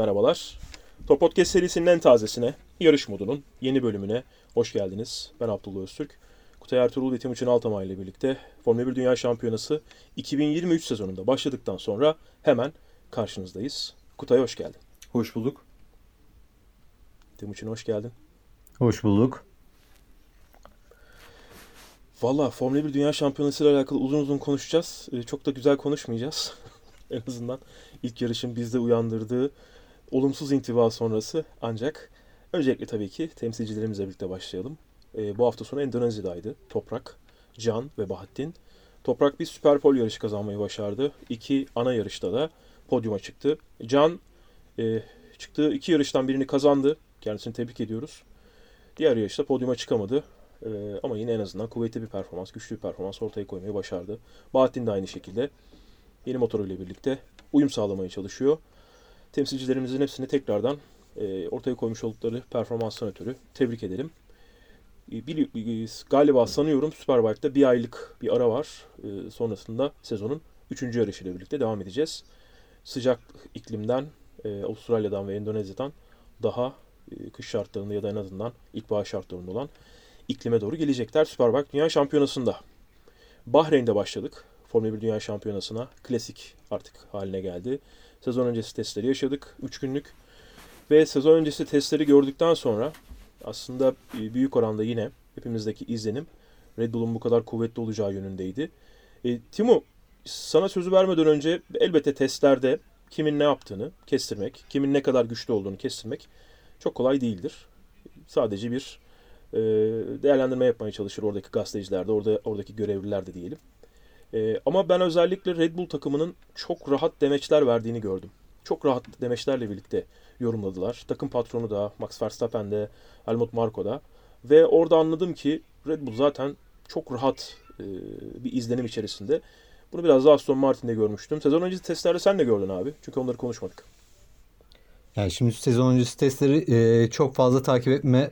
Merhabalar. Top Podcast serisinin en tazesine, yarış modunun yeni bölümüne hoş geldiniz. Ben Abdullah Öztürk. Kutay Ertuğrul ve Timuçin Altamay ile birlikte Formula 1 Dünya Şampiyonası 2023 sezonunda başladıktan sonra hemen karşınızdayız. Kutay hoş geldin. Hoş bulduk. Timuçin hoş geldin. Hoş bulduk. Valla Formula 1 Dünya Şampiyonası ile alakalı uzun uzun konuşacağız. Ee, çok da güzel konuşmayacağız. en azından ilk yarışın bizde uyandırdığı olumsuz intiba sonrası ancak öncelikle tabii ki temsilcilerimizle birlikte başlayalım. Ee, bu hafta sonu Endonezya'daydı. Toprak, Can ve Bahattin. Toprak bir Süper Pol yarışı kazanmayı başardı. İki ana yarışta da podyuma çıktı. Can e, çıktığı iki yarıştan birini kazandı. Kendisini tebrik ediyoruz. Diğer yarışta podyuma çıkamadı. Ee, ama yine en azından kuvvetli bir performans, güçlü bir performans ortaya koymayı başardı. Bahattin de aynı şekilde yeni motoruyla birlikte uyum sağlamaya çalışıyor. Temsilcilerimizin hepsini tekrardan e, ortaya koymuş oldukları performanstan ötürü tebrik edelim. E, bili- e, galiba sanıyorum Superbike'da bir aylık bir ara var. E, sonrasında sezonun 3. yarışıyla birlikte devam edeceğiz. Sıcak iklimden, e, Avustralya'dan ve Endonezya'dan daha e, kış şartlarında ya da en azından ilkbahar şartlarında olan iklime doğru gelecekler Superbike Dünya Şampiyonası'nda. Bahreyn'de başladık. Formula 1 Dünya Şampiyonası'na klasik artık haline geldi. Sezon öncesi testleri yaşadık. 3 günlük. Ve sezon öncesi testleri gördükten sonra aslında büyük oranda yine hepimizdeki izlenim Red Bull'un bu kadar kuvvetli olacağı yönündeydi. E, Timo sana sözü vermeden önce elbette testlerde kimin ne yaptığını kestirmek, kimin ne kadar güçlü olduğunu kestirmek çok kolay değildir. Sadece bir e, değerlendirme yapmaya çalışır oradaki gazeteciler de, orada, oradaki görevliler de diyelim. E, ama ben özellikle Red Bull takımının çok rahat demeçler verdiğini gördüm. Çok rahat demeçlerle birlikte yorumladılar. Takım patronu da, Max Verstappen de, Helmut Marko da. Ve orada anladım ki Red Bull zaten çok rahat e, bir izlenim içerisinde. Bunu biraz daha Aston Martin'de görmüştüm. Sezon öncesi testlerde sen de gördün abi. Çünkü onları konuşmadık. Yani şimdi sezon öncesi testleri e, çok fazla takip etme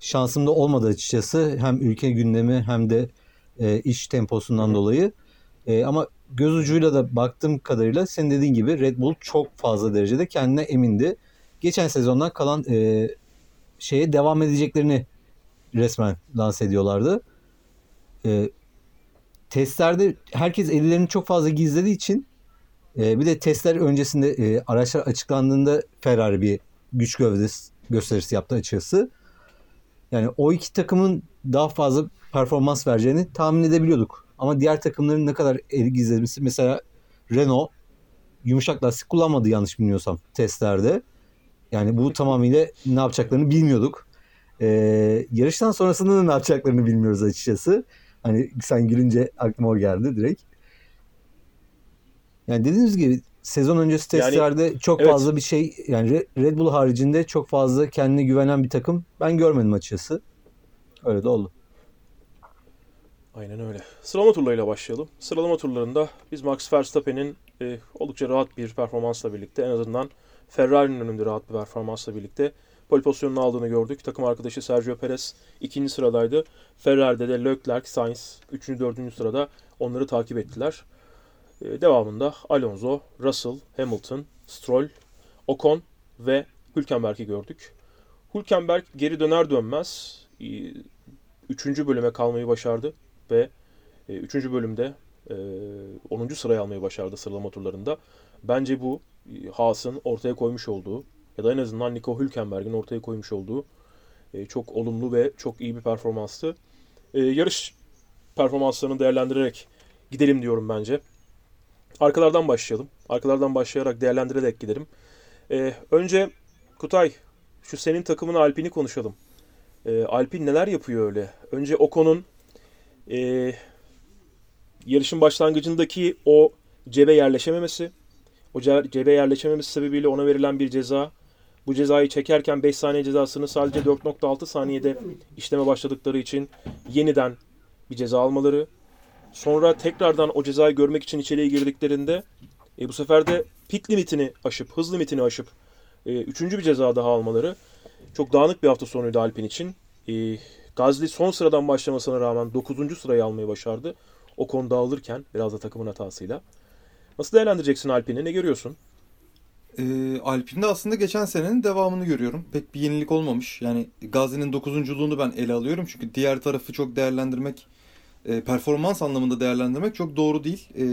şansım da olmadı açıkçası. Hem ülke gündemi hem de e, iş temposundan dolayı. E, ama göz ucuyla da baktığım kadarıyla senin dediğin gibi Red Bull çok fazla derecede kendine emindi. Geçen sezondan kalan e, şeye devam edeceklerini resmen lanse ediyorlardı. E, testlerde herkes ellerini çok fazla gizlediği için e, bir de testler öncesinde e, araçlar açıklandığında Ferrari bir güç gövdesi gösterisi yaptı açıkçası. Yani o iki takımın daha fazla performans vereceğini tahmin edebiliyorduk. Ama diğer takımların ne kadar el gizlemesi mesela Renault yumuşak lastik kullanmadı yanlış bilmiyorsam testlerde. Yani bu tamamıyla ne yapacaklarını bilmiyorduk. Ee, yarıştan sonrasında da ne yapacaklarını bilmiyoruz açıkçası. Hani sen gülünce aklıma o geldi direkt. Yani dediğiniz gibi sezon öncesi Yani, testlerde çok evet. fazla bir şey yani Re- Red Bull haricinde çok fazla kendine güvenen bir takım ben görmedim açıkçası. Öyle de oldu. Aynen öyle. Sıralama turlarıyla başlayalım. Sıralama turlarında biz Max Verstappen'in e, oldukça rahat bir performansla birlikte en azından Ferrari'nin önünde rahat bir performansla birlikte pole pozisyonunu aldığını gördük. Takım arkadaşı Sergio Perez ikinci sıradaydı. Ferrari'de de Leclerc, Sainz üçüncü, dördüncü sırada onları takip ettiler. E, devamında Alonso, Russell, Hamilton, Stroll, Ocon ve Hülkenberg'i gördük. Hülkenberg geri döner dönmez e, üçüncü bölüme kalmayı başardı ve 3. bölümde e, 10. sırayı almayı başardı sıralama turlarında. Bence bu e, Haas'ın ortaya koymuş olduğu ya da en azından Nico Hülkenberg'in ortaya koymuş olduğu e, çok olumlu ve çok iyi bir performanstı. E, yarış performanslarını değerlendirerek gidelim diyorum bence. Arkalardan başlayalım. Arkalardan başlayarak değerlendirerek gidelim. E, önce Kutay, şu senin takımın Alpin'i konuşalım. E, Alpin neler yapıyor öyle? Önce Ocon'un e, yarışın başlangıcındaki o cebe yerleşememesi, o ce- cebe yerleşememesi sebebiyle ona verilen bir ceza. Bu cezayı çekerken 5 saniye cezasını sadece 4.6 saniyede işleme başladıkları için yeniden bir ceza almaları. Sonra tekrardan o cezayı görmek için içeriye girdiklerinde e, bu sefer de pit limitini aşıp, hız limitini aşıp e, üçüncü bir ceza daha almaları. Çok dağınık bir hafta sonuydu Alpin için. E, Gazli son sıradan başlamasına rağmen 9. sırayı almayı başardı. O konuda alırken biraz da takımın hatasıyla. Nasıl değerlendireceksin Alpin'i? Ne görüyorsun? Ee, Alpine'de aslında geçen senenin devamını görüyorum. Pek bir yenilik olmamış. Yani Gazi'nin dokuzunculuğunu ben ele alıyorum. Çünkü diğer tarafı çok değerlendirmek, e, performans anlamında değerlendirmek çok doğru değil. E,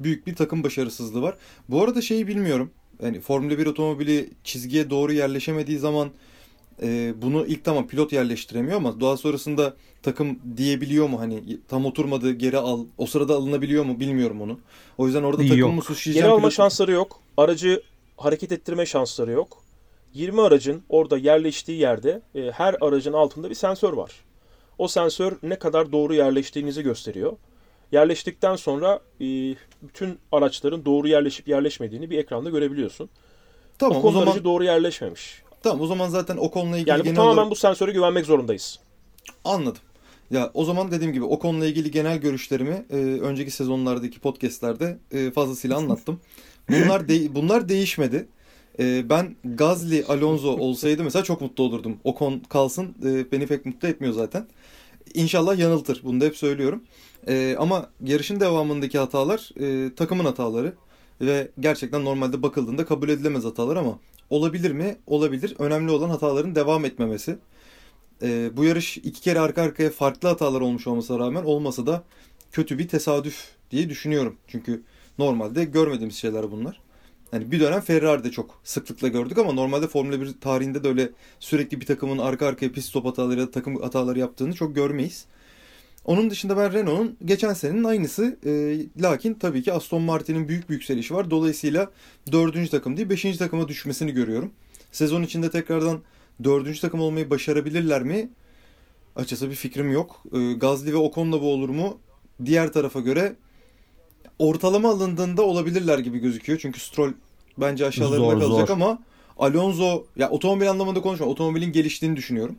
büyük bir takım başarısızlığı var. Bu arada şeyi bilmiyorum. Yani Formula 1 otomobili çizgiye doğru yerleşemediği zaman e, bunu ilk tamam pilot yerleştiremiyor ama daha sonrasında takım diyebiliyor mu hani tam oturmadı geri al o sırada alınabiliyor mu bilmiyorum onu. O yüzden orada takım Yok. mı suçlayacağım Geri alma pilot- şansları yok. Aracı hareket ettirme şansları yok. 20 aracın orada yerleştiği yerde e, her aracın altında bir sensör var. O sensör ne kadar doğru yerleştiğinizi gösteriyor. Yerleştikten sonra e, bütün araçların doğru yerleşip yerleşmediğini bir ekranda görebiliyorsun. Tamam o o konuda zaman aracı doğru yerleşmemiş. Tamam o zaman zaten o konuyla ilgili Yani genel tamamen olarak bu sensöre güvenmek zorundayız. anladım. Ya o zaman dediğim gibi o konuyla ilgili genel görüşlerimi e, önceki sezonlardaki podcastlerde e, fazlasıyla anlattım. Bunlar de- bunlar değişmedi. E, ben Gazli Alonso olsaydı mesela çok mutlu olurdum. Ocon kalsın e, beni pek mutlu etmiyor zaten. İnşallah yanıltır. Bunu da hep söylüyorum. E, ama yarışın devamındaki hatalar e, takımın hataları ve gerçekten normalde bakıldığında kabul edilemez hatalar ama olabilir mi? Olabilir. Önemli olan hataların devam etmemesi. E, bu yarış iki kere arka arkaya farklı hatalar olmuş olmasına rağmen olmasa da kötü bir tesadüf diye düşünüyorum. Çünkü normalde görmediğimiz şeyler bunlar. Yani bir dönem Ferrari'de çok sıklıkla gördük ama normalde Formula 1 tarihinde de öyle sürekli bir takımın arka arkaya pit stop hataları ya da takım hataları yaptığını çok görmeyiz. Onun dışında ben Renault'un geçen senenin aynısı. E, lakin tabii ki Aston Martin'in büyük bir yükselişi var. Dolayısıyla dördüncü takım değil beşinci takıma düşmesini görüyorum. Sezon içinde tekrardan dördüncü takım olmayı başarabilirler mi? Açıkçası bir fikrim yok. E, Gazli ve Ocon'la bu olur mu? Diğer tarafa göre ortalama alındığında olabilirler gibi gözüküyor. Çünkü Stroll bence aşağılarında Zor, kalacak zor. ama Alonso ya otomobil anlamında konuşma. Otomobilin geliştiğini düşünüyorum.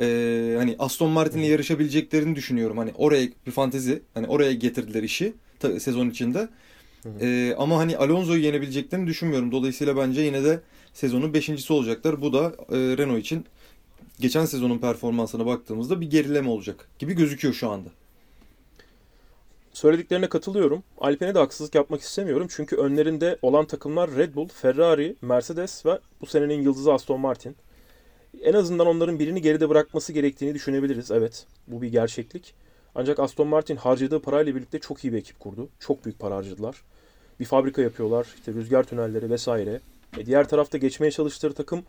Ee, hani Aston Martin'le yarışabileceklerini düşünüyorum. Hani oraya bir fantezi. Hani oraya getirdiler işi ta- sezon içinde. Ee, ama hani Alonso'yu yenebileceklerini düşünmüyorum. Dolayısıyla bence yine de sezonun beşincisi olacaklar. Bu da e, Renault için geçen sezonun performansına baktığımızda bir gerileme olacak gibi gözüküyor şu anda. Söylediklerine katılıyorum. Alpine'e de haksızlık yapmak istemiyorum. Çünkü önlerinde olan takımlar Red Bull, Ferrari, Mercedes ve bu senenin yıldızı Aston Martin. En azından onların birini geride bırakması gerektiğini düşünebiliriz. Evet, bu bir gerçeklik. Ancak Aston Martin harcadığı parayla birlikte çok iyi bir ekip kurdu. Çok büyük para harcadılar. Bir fabrika yapıyorlar, işte rüzgar tünelleri vesaire. E diğer tarafta geçmeye çalıştığı takım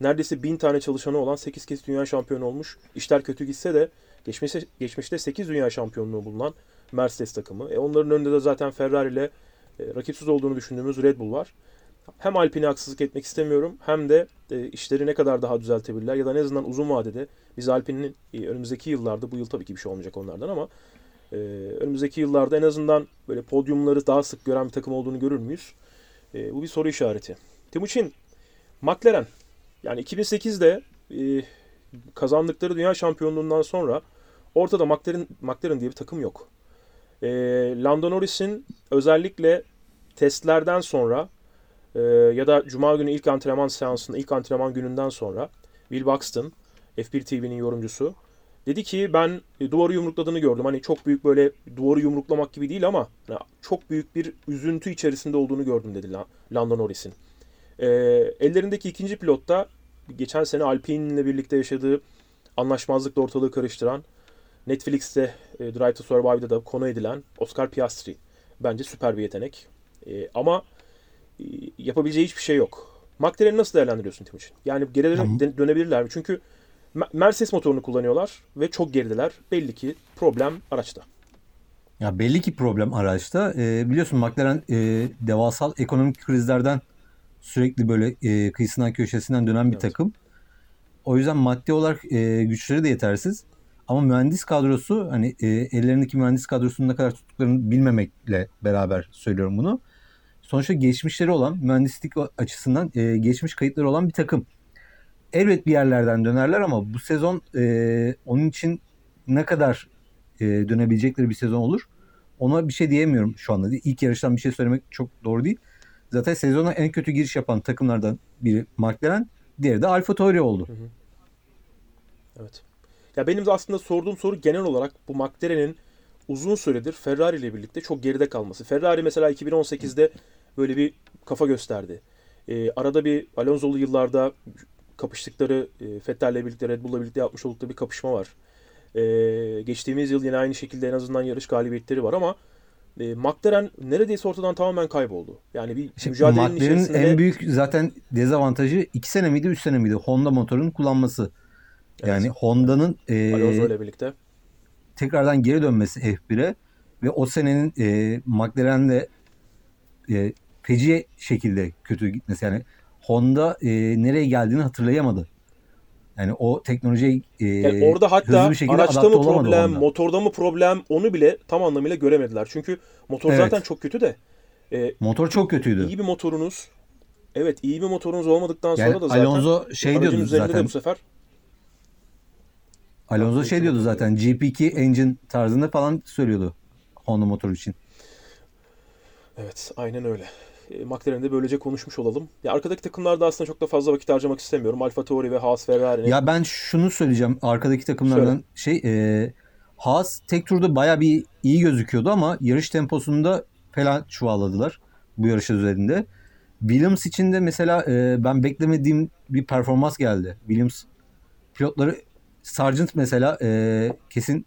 neredeyse bin tane çalışanı olan 8 kez dünya şampiyonu olmuş. İşler kötü gitse de geçmişte, geçmişte 8 dünya şampiyonluğu bulunan Mercedes takımı. E onların önünde de zaten Ferrari ile e, rakipsiz olduğunu düşündüğümüz Red Bull var. Hem Alpine'e haksızlık etmek istemiyorum hem de e, işleri ne kadar daha düzeltebilirler ya da en azından uzun vadede biz Alpine'in e, önümüzdeki yıllarda bu yıl tabii ki bir şey olmayacak onlardan ama e, önümüzdeki yıllarda en azından böyle podyumları daha sık gören bir takım olduğunu görür müyüz? E, bu bir soru işareti. Timuçin, McLaren yani 2008'de e, kazandıkları dünya şampiyonluğundan sonra ortada McLaren, McLaren diye bir takım yok. E, Lando Norris'in özellikle testlerden sonra e, ya da Cuma günü ilk antrenman seansında, ilk antrenman gününden sonra Will Buxton, F1 TV'nin yorumcusu dedi ki ben duvarı yumrukladığını gördüm. Hani çok büyük böyle duvarı yumruklamak gibi değil ama hani çok büyük bir üzüntü içerisinde olduğunu gördüm dedi La- Lando Norris'in. E, ellerindeki ikinci pilot da geçen sene Alpine'le birlikte yaşadığı anlaşmazlıkla ortalığı karıştıran Netflix'te e, Drive to Survive'da da konu edilen Oscar Piastri. Bence süper bir yetenek. E, ama yapabileceği hiçbir şey yok. McLaren'i nasıl değerlendiriyorsun Timuçin? Yani geri dön- dönebilirler mi? Çünkü Me- Mercedes motorunu kullanıyorlar ve çok gerideler. Belli ki problem araçta. Ya belli ki problem araçta. Ee, biliyorsun McLaren e, devasal ekonomik krizlerden sürekli böyle e, kıyısından köşesinden dönen bir Evet. takım. O yüzden maddi olarak e, güçleri de yetersiz. Ama mühendis kadrosu hani e, ellerindeki mühendis kadrosunun ne kadar tuttuklarını bilmemekle beraber söylüyorum bunu. Sonuçta geçmişleri olan mühendislik açısından e, geçmiş kayıtları olan bir takım. Elbet bir yerlerden dönerler ama bu sezon e, onun için ne kadar e, dönebilecekleri bir sezon olur. Ona bir şey diyemiyorum şu anda. İlk yarıştan bir şey söylemek çok doğru değil. Zaten sezona en kötü giriş yapan takımlardan biri McLaren, diğeri de Alfa Tauri oldu. Evet. Ya benim de aslında sorduğum soru genel olarak bu McLaren'in uzun süredir Ferrari ile birlikte çok geride kalması. Ferrari mesela 2018'de böyle bir kafa gösterdi. E, arada bir Alonso'lu yıllarda kapıştıkları e, Vettel'le birlikte Red Bull'la birlikte yapmış oldukları bir kapışma var. E, geçtiğimiz yıl yine aynı şekilde en azından yarış galibiyetleri var ama e, McLaren neredeyse ortadan tamamen kayboldu. Yani bir Şimdi mücadelenin McLaren'in içerisinde en büyük zaten dezavantajı 2 sene miydi 3 sene miydi Honda motorunun kullanması. Yani Honda'nın e, Alonso ile birlikte. tekrardan geri dönmesi F1'e ve o senenin e, McLaren'le e, feci şekilde kötü gitmesi. Yani Honda e, nereye geldiğini hatırlayamadı. Yani o teknolojiye e, Yani orada hatta hızlı bir şekilde araçta mı problem, motorda mı problem onu bile tam anlamıyla göremediler. Çünkü motor Evet. zaten çok kötü de e, Motor çok kötüydü. iyi bir motorunuz evet iyi bir motorunuz olmadıktan Yani sonra da zaten Alonso şey diyordu üzerinde zaten. de bu sefer Alonso şey diyordu zaten GP2 engine tarzında falan söylüyordu Honda motoru için. Evet, aynen öyle. E, böylece konuşmuş olalım. Ya arkadaki takımlarda aslında çok da fazla vakit harcamak istemiyorum. Alfa Tauri ve Haas Ferrari'nin Ya ben şunu söyleyeceğim arkadaki takımlardan şey e, Haas tek turda baya bir iyi gözüküyordu ama yarış temposunda falan çuvalladılar bu yarış üzerinde. Williams için de mesela e, ben beklemediğim bir performans geldi. Williams pilotları Sargent mesela e, kesin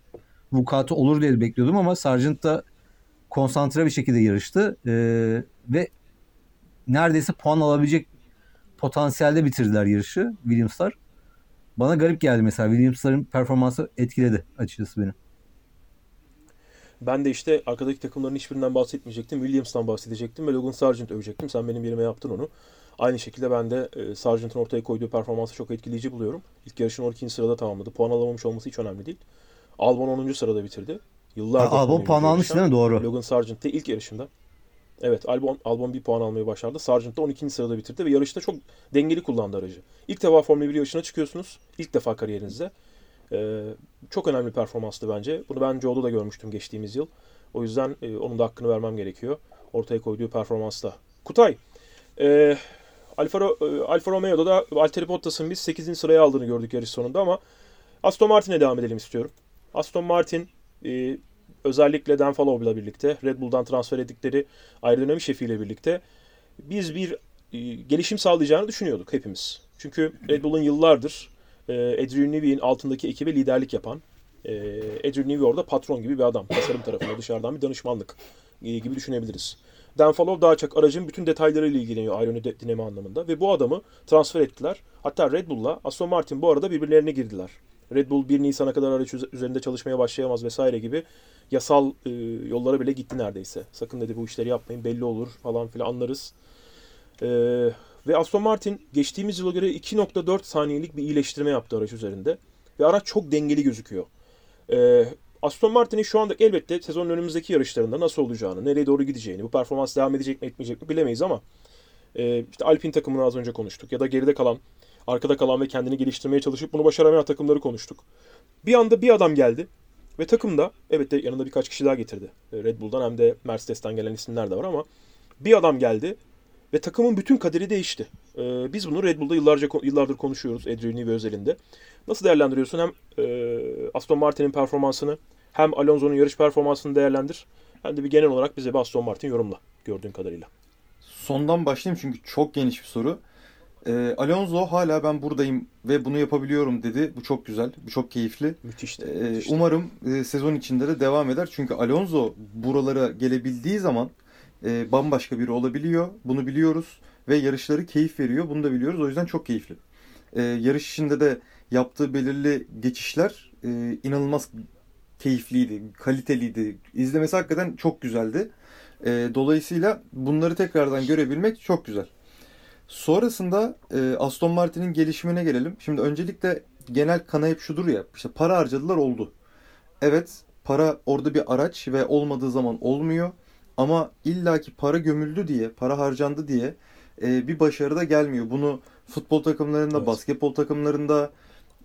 vukuatı olur diye bekliyordum ama Sargent da konsantre bir şekilde yarıştı E, ve neredeyse puan alabilecek potansiyelde bitirdiler yarışı Williams'lar. Bana garip geldi mesela. Williams'ların performansı etkiledi açıkçası beni. Ben de işte arkadaki takımların hiçbirinden bahsetmeyecektim. Williams'tan bahsedecektim ve Logan Sargent övecektim. Sen benim yerime yaptın onu. Aynı şekilde ben de e, Sargent'ın ortaya koyduğu performansı çok etkileyici buluyorum. İlk yarışını 12. sırada tamamladı. Puan alamamış olması hiç önemli değil. Albon 10. sırada bitirdi. Yıllardır Albon Formula puan almış değil mi? Doğru. Logan Sargent de ilk yarışında. Evet Albon, Albon bir puan almayı başardı. Sargent da 12. sırada bitirdi ve yarışta çok dengeli kullandı aracı. İlk defa Formula 1 yarışına çıkıyorsunuz. İlk defa kariyerinizde. Ee, çok önemli performanstı bence. Bunu ben Joe'da da görmüştüm geçtiğimiz yıl. O yüzden e, onun da hakkını vermem gerekiyor. Ortaya koyduğu performansta. Kutay, e, Alfa, e, Alfa Romeo'da da Valtteri Bottas'ın biz 8. sıraya aldığını gördük yarış sonunda ama Aston Martin'e devam edelim istiyorum. Aston Martin e, özellikle Dan Fallow'la birlikte Red Bull'dan transfer ettikleri aerodinamik şefiyle birlikte biz bir e, gelişim sağlayacağını düşünüyorduk hepimiz. Çünkü Red Bull'un yıllardır e, Adrian Newey'in altındaki ekibe liderlik yapan e, Adrian Newey orada patron gibi bir adam. Tasarım tarafında dışarıdan bir danışmanlık e, gibi düşünebiliriz. Dan Fallow daha çok aracın bütün detaylarıyla ilgileniyor aerodinami anlamında ve bu adamı transfer ettiler. Hatta Red Bull'la Aston Martin bu arada birbirlerine girdiler. Red Bull 1 Nisan'a kadar araç üze- üzerinde çalışmaya başlayamaz vesaire gibi yasal e, yollara bile gitti neredeyse. Sakın dedi bu işleri yapmayın belli olur falan filan anlarız. E, ve Aston Martin geçtiğimiz yıla göre 2.4 saniyelik bir iyileştirme yaptı araç üzerinde. Ve araç çok dengeli gözüküyor. E, Aston Martin'in şu anda elbette sezonun önümüzdeki yarışlarında nasıl olacağını, nereye doğru gideceğini, bu performans devam edecek mi etmeyecek mi bilemeyiz ama e, işte Alpine takımını az önce konuştuk ya da geride kalan, arkada kalan ve kendini geliştirmeye çalışıp bunu başaramayan takımları konuştuk. Bir anda bir adam geldi ve takımda evet de yanında birkaç kişi daha getirdi. E, Red Bull'dan hem de Mercedes'ten gelen isimler de var ama bir adam geldi ve takımın bütün kaderi değişti. E, biz bunu Red Bull'da yıllarca yıllardır konuşuyoruz Adrian Newey özelinde. Nasıl değerlendiriyorsun hem e, Aston Martin'in performansını hem Alonso'nun yarış performansını değerlendir. Hem de bir genel olarak bize bir Aston Martin yorumla gördüğün kadarıyla. Sondan başlayayım çünkü çok geniş bir soru. Ee, Alonso hala ben buradayım ve bunu yapabiliyorum dedi. Bu çok güzel, bu çok keyifli. Müthişti. Ee, müthişti. umarım e, sezon içinde de devam eder. Çünkü Alonso buralara gelebildiği zaman e, bambaşka biri olabiliyor. Bunu biliyoruz ve yarışları keyif veriyor. Bunu da biliyoruz. O yüzden çok keyifli. Ee, yarış içinde de yaptığı belirli geçişler e, inanılmaz keyifliydi, kaliteliydi. İzlemesi hakikaten çok güzeldi. E, dolayısıyla bunları tekrardan görebilmek çok güzel. Sonrasında e, Aston Martin'in gelişimine gelelim. Şimdi öncelikle genel kana hep şudur ya. işte para harcadılar oldu. Evet para orada bir araç ve olmadığı zaman olmuyor. Ama illaki para gömüldü diye, para harcandı diye e, bir başarı da gelmiyor. Bunu futbol takımlarında, Evet. basketbol takımlarında,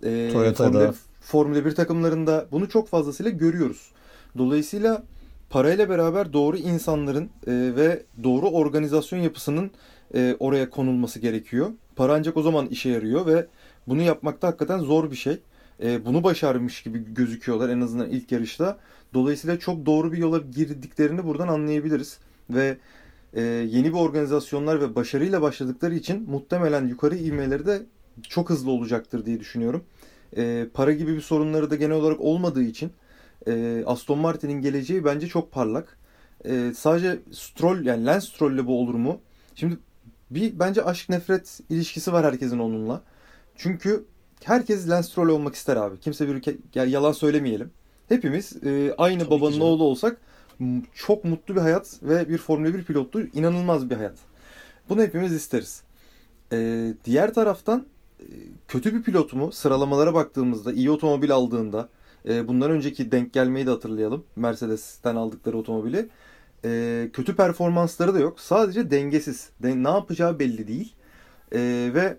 e, Toyota'da. Formula, Formula 1 takımlarında bunu çok fazlasıyla görüyoruz. Dolayısıyla parayla beraber doğru insanların e, ve doğru organizasyon yapısının e, oraya konulması gerekiyor. Para ancak o zaman işe yarıyor ve bunu yapmakta hakikaten zor bir şey. E, bunu başarmış gibi gözüküyorlar en azından ilk yarışta. Dolayısıyla çok doğru bir yola girdiklerini buradan anlayabiliriz. Ve e, yeni bir organizasyonlar ve başarıyla başladıkları için muhtemelen yukarı ivmeleri de çok hızlı olacaktır diye düşünüyorum. E, para gibi bir sorunları da genel olarak olmadığı için e, Aston Martin'in geleceği bence çok parlak. E, sadece Stroll yani Lance Stroll'le bu olur mu? Şimdi bir bence aşk nefret ilişkisi var herkesin onunla. Çünkü herkes Lance Stroll olmak ister abi. Kimse bir yalan söylemeyelim. Hepimiz e, aynı Tabii babanın oğlu olsak çok mutlu bir hayat ve bir Formula 1 pilotluğu inanılmaz bir hayat. Bunu hepimiz isteriz. E, diğer taraftan e, kötü bir pilot mu? Sıralamalara baktığımızda iyi otomobil aldığında e, bundan önceki denk gelmeyi de hatırlayalım. Mercedes'ten aldıkları otomobili. E, kötü performansları da yok. Sadece dengesiz. De- ne yapacağı belli değil. E, ve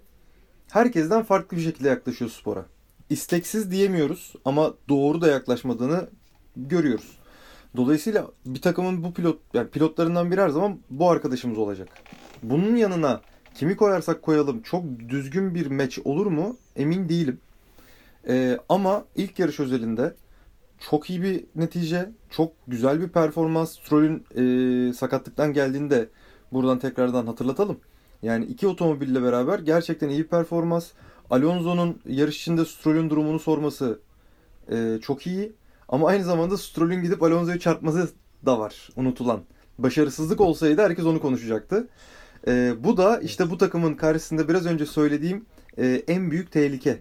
herkesten farklı bir şekilde yaklaşıyor spora. İsteksiz diyemiyoruz ama doğru da yaklaşmadığını görüyoruz. Dolayısıyla bir takımın bu pilot yani pilotlarından biri her zaman bu arkadaşımız olacak. Bunun yanına kimi koyarsak koyalım çok düzgün bir maç olur mu emin değilim. Ee, ama ilk yarış özelinde çok iyi bir netice, çok güzel bir performans. Stroll'ün e, sakatlıktan geldiğinde buradan tekrardan hatırlatalım. Yani iki otomobille beraber gerçekten iyi performans. Alonso'nun yarış içinde Stroll'ün durumunu sorması e, çok iyi. Ama aynı zamanda Stroll'ün gidip Alonso'yu çarpması da var unutulan. Başarısızlık olsaydı herkes onu konuşacaktı. E, bu da işte bu takımın karşısında biraz önce söylediğim e, en büyük tehlike.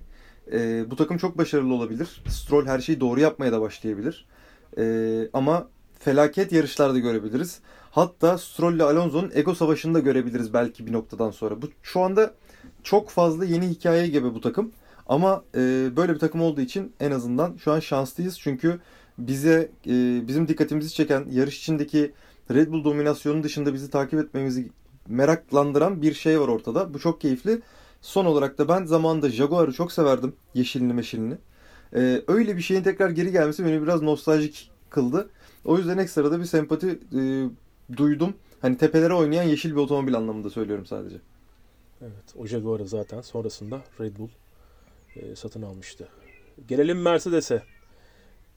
E, bu takım çok başarılı olabilir. Stroll her şeyi doğru yapmaya da başlayabilir. E, ama felaket yarışlar da görebiliriz. Hatta Stroll ile Alonso'nun ego savaşını da görebiliriz belki bir noktadan sonra. Bu şu anda çok fazla yeni hikaye gibi bu takım. Ama e, böyle bir takım olduğu için en azından şu an şanslıyız. Çünkü bize e, bizim dikkatimizi çeken yarış içindeki Red Bull dominasyonu dışında bizi takip etmemizi meraklandıran bir şey var ortada. Bu çok keyifli. Son olarak da ben zamanında Jaguar'ı çok severdim. Yeşilini meşilini. E, öyle bir şeyin tekrar geri gelmesi beni biraz nostaljik kıldı. O yüzden ekstra da bir sempati e, duydum. Hani tepelere oynayan yeşil bir otomobil anlamında söylüyorum sadece. Evet, o Jaguar'ı zaten sonrasında Red Bull e, satın almıştı. Gelelim Mercedes'e.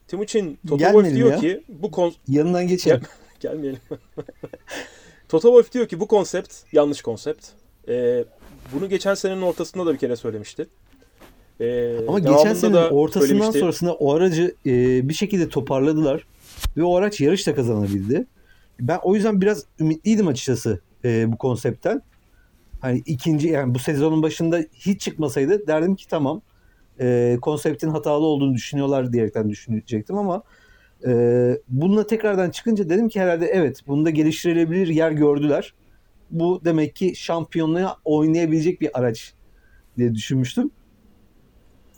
Timuçin Toto Wolff diyor ya. ki bu kon Yanından geçelim. gelmeyelim. Toto Wolff diyor ki bu konsept yanlış konsept. E, bunu geçen senenin ortasında da bir kere söylemişti. E, Ama geçen senenin da ortasından söylemişti. sonrasında o aracı e, bir şekilde toparladılar. Ve o araç yarış da kazanabildi. Ben o yüzden biraz ümitliydim açıkçası e, bu konseptten. Hani ikinci yani bu sezonun başında hiç çıkmasaydı derdim ki tamam e, konseptin hatalı olduğunu düşünüyorlar diyerekten düşünecektim ama e, bununla tekrardan çıkınca dedim ki herhalde evet bunda geliştirilebilir yer gördüler. Bu demek ki şampiyonluğa oynayabilecek bir araç diye düşünmüştüm.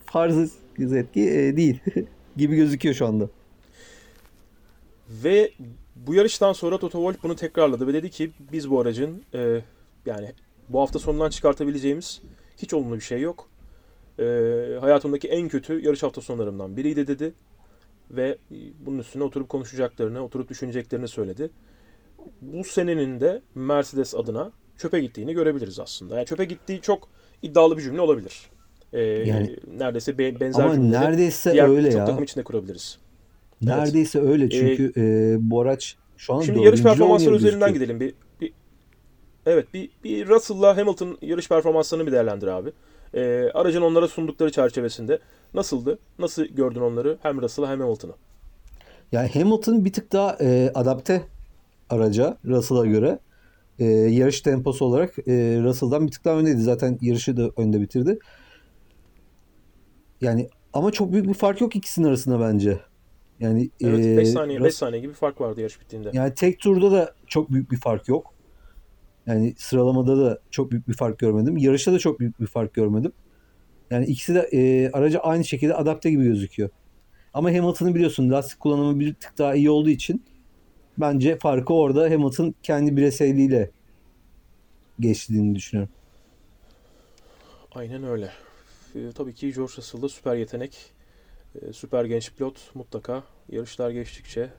Farz etki e, değil gibi gözüküyor şu anda. Ve bu yarıştan sonra Toto Wolff bunu tekrarladı ve dedi ki biz bu aracın e, yani bu hafta sonundan çıkartabileceğimiz hiç olumlu bir şey yok. E, hayatımdaki en kötü yarış hafta sonlarımdan biriydi dedi. Ve bunun üstüne oturup konuşacaklarını, oturup düşüneceklerini söyledi. Bu senenin de Mercedes adına çöpe gittiğini görebiliriz aslında. Yani çöpe gittiği çok iddialı bir cümle olabilir. E, Yani- neredeyse be- benzer Ama neredeyse diğer öyle ya. takım içinde kurabiliriz. Neredeyse öyle çünkü e, bu araç şu an Şimdi yarış performansları üzerinden gözüküyor. gidelim. Bir, bir Evet bir, bir Russell'la Hamilton yarış performanslarını bir değerlendir abi. Ee, aracın onlara sundukları çerçevesinde nasıldı? Nasıl gördün onları? Hem Russell'ı hem Hamilton'ı. Yani Hamilton bir tık daha e, adapte araca Russell'a göre. E, yarış temposu olarak e, Russell'dan bir tık daha öndeydi. Zaten yarışı da önde bitirdi. Yani ama çok büyük bir fark yok ikisinin arasında bence. Yani Evet e, 5 saniye 5 Rus- saniye gibi fark vardı yarış bittiğinde. Yani tek turda da çok büyük bir fark yok. Yani sıralamada da çok büyük bir fark görmedim. Yarışta da çok büyük bir fark görmedim. Yani ikisi de e, araca aynı şekilde adapte gibi gözüküyor. Ama Hamilton'ın biliyorsun lastik kullanımı bir tık daha iyi olduğu için bence farkı orada Hamilton kendi bireyselliğiyle geçtiğini düşünüyorum. Aynen öyle. Ee, tabii ki George Russell'da süper yetenek, e, süper genç pilot mutlaka yarışlar geçtikçe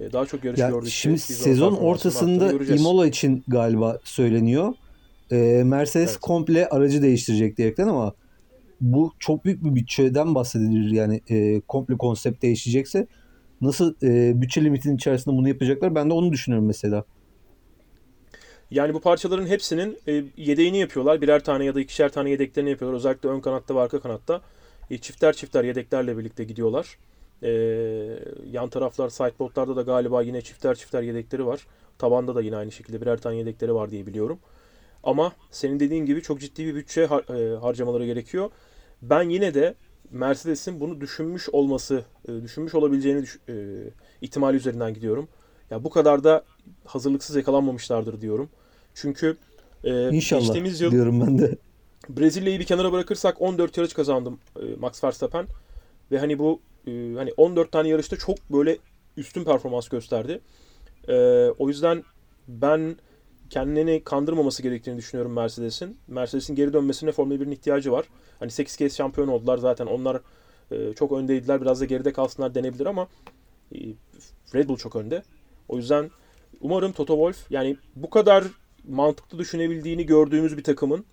e, daha çok yarış Ya gördükçe şimdi sezon ortasında. Imola için galiba söyleniyor. Ee, Mercedes Evet. komple aracı değiştirecek diyerekten ama bu çok büyük bir bütçeden bahsedilir. Yani e, komple konsept değişecekse nasıl e, bütçe limitinin içerisinde bunu yapacaklar? Ben de onu düşünüyorum mesela. Yani bu parçaların hepsinin e, yedeğini yapıyorlar. Birer tane ya da ikişer tane yedeklerini yapıyorlar. Özellikle ön kanatta ve arka kanatta. E, çifter çifter yedeklerle birlikte gidiyorlar. E, yan taraflar sideboardlarda da galiba yine çifter çifter yedekleri var. Tabanda da yine aynı şekilde birer tane yedekleri var diye biliyorum. Ama senin dediğin gibi çok ciddi bir bütçe har- harcamaları gerekiyor. Ben yine de Mercedes'in bunu düşünmüş olması, e, düşünmüş olabileceğini düş- e, ihtimali üzerinden gidiyorum. Ya bu kadar da hazırlıksız yakalanmamışlardır diyorum. Çünkü e, İnşallah geçtiğimiz yıl diyorum ben de. Brezilya'yı bir kenara bırakırsak 14 yarış kazandım e, Max Verstappen ve hani bu e, hani 14 tane yarışta çok böyle üstün performans gösterdi. E, o yüzden ben kendini kandırmaması gerektiğini düşünüyorum Mercedes'in. Mercedes'in geri dönmesine Formula 1'in ihtiyacı var. Hani 8 kez şampiyon oldular zaten. Onlar e, çok öndeydiler. Biraz da geride kalsınlar denebilir ama e, Red Bull çok önde. O yüzden umarım Toto Wolff yani bu kadar mantıklı düşünebildiğini gördüğümüz bir takımın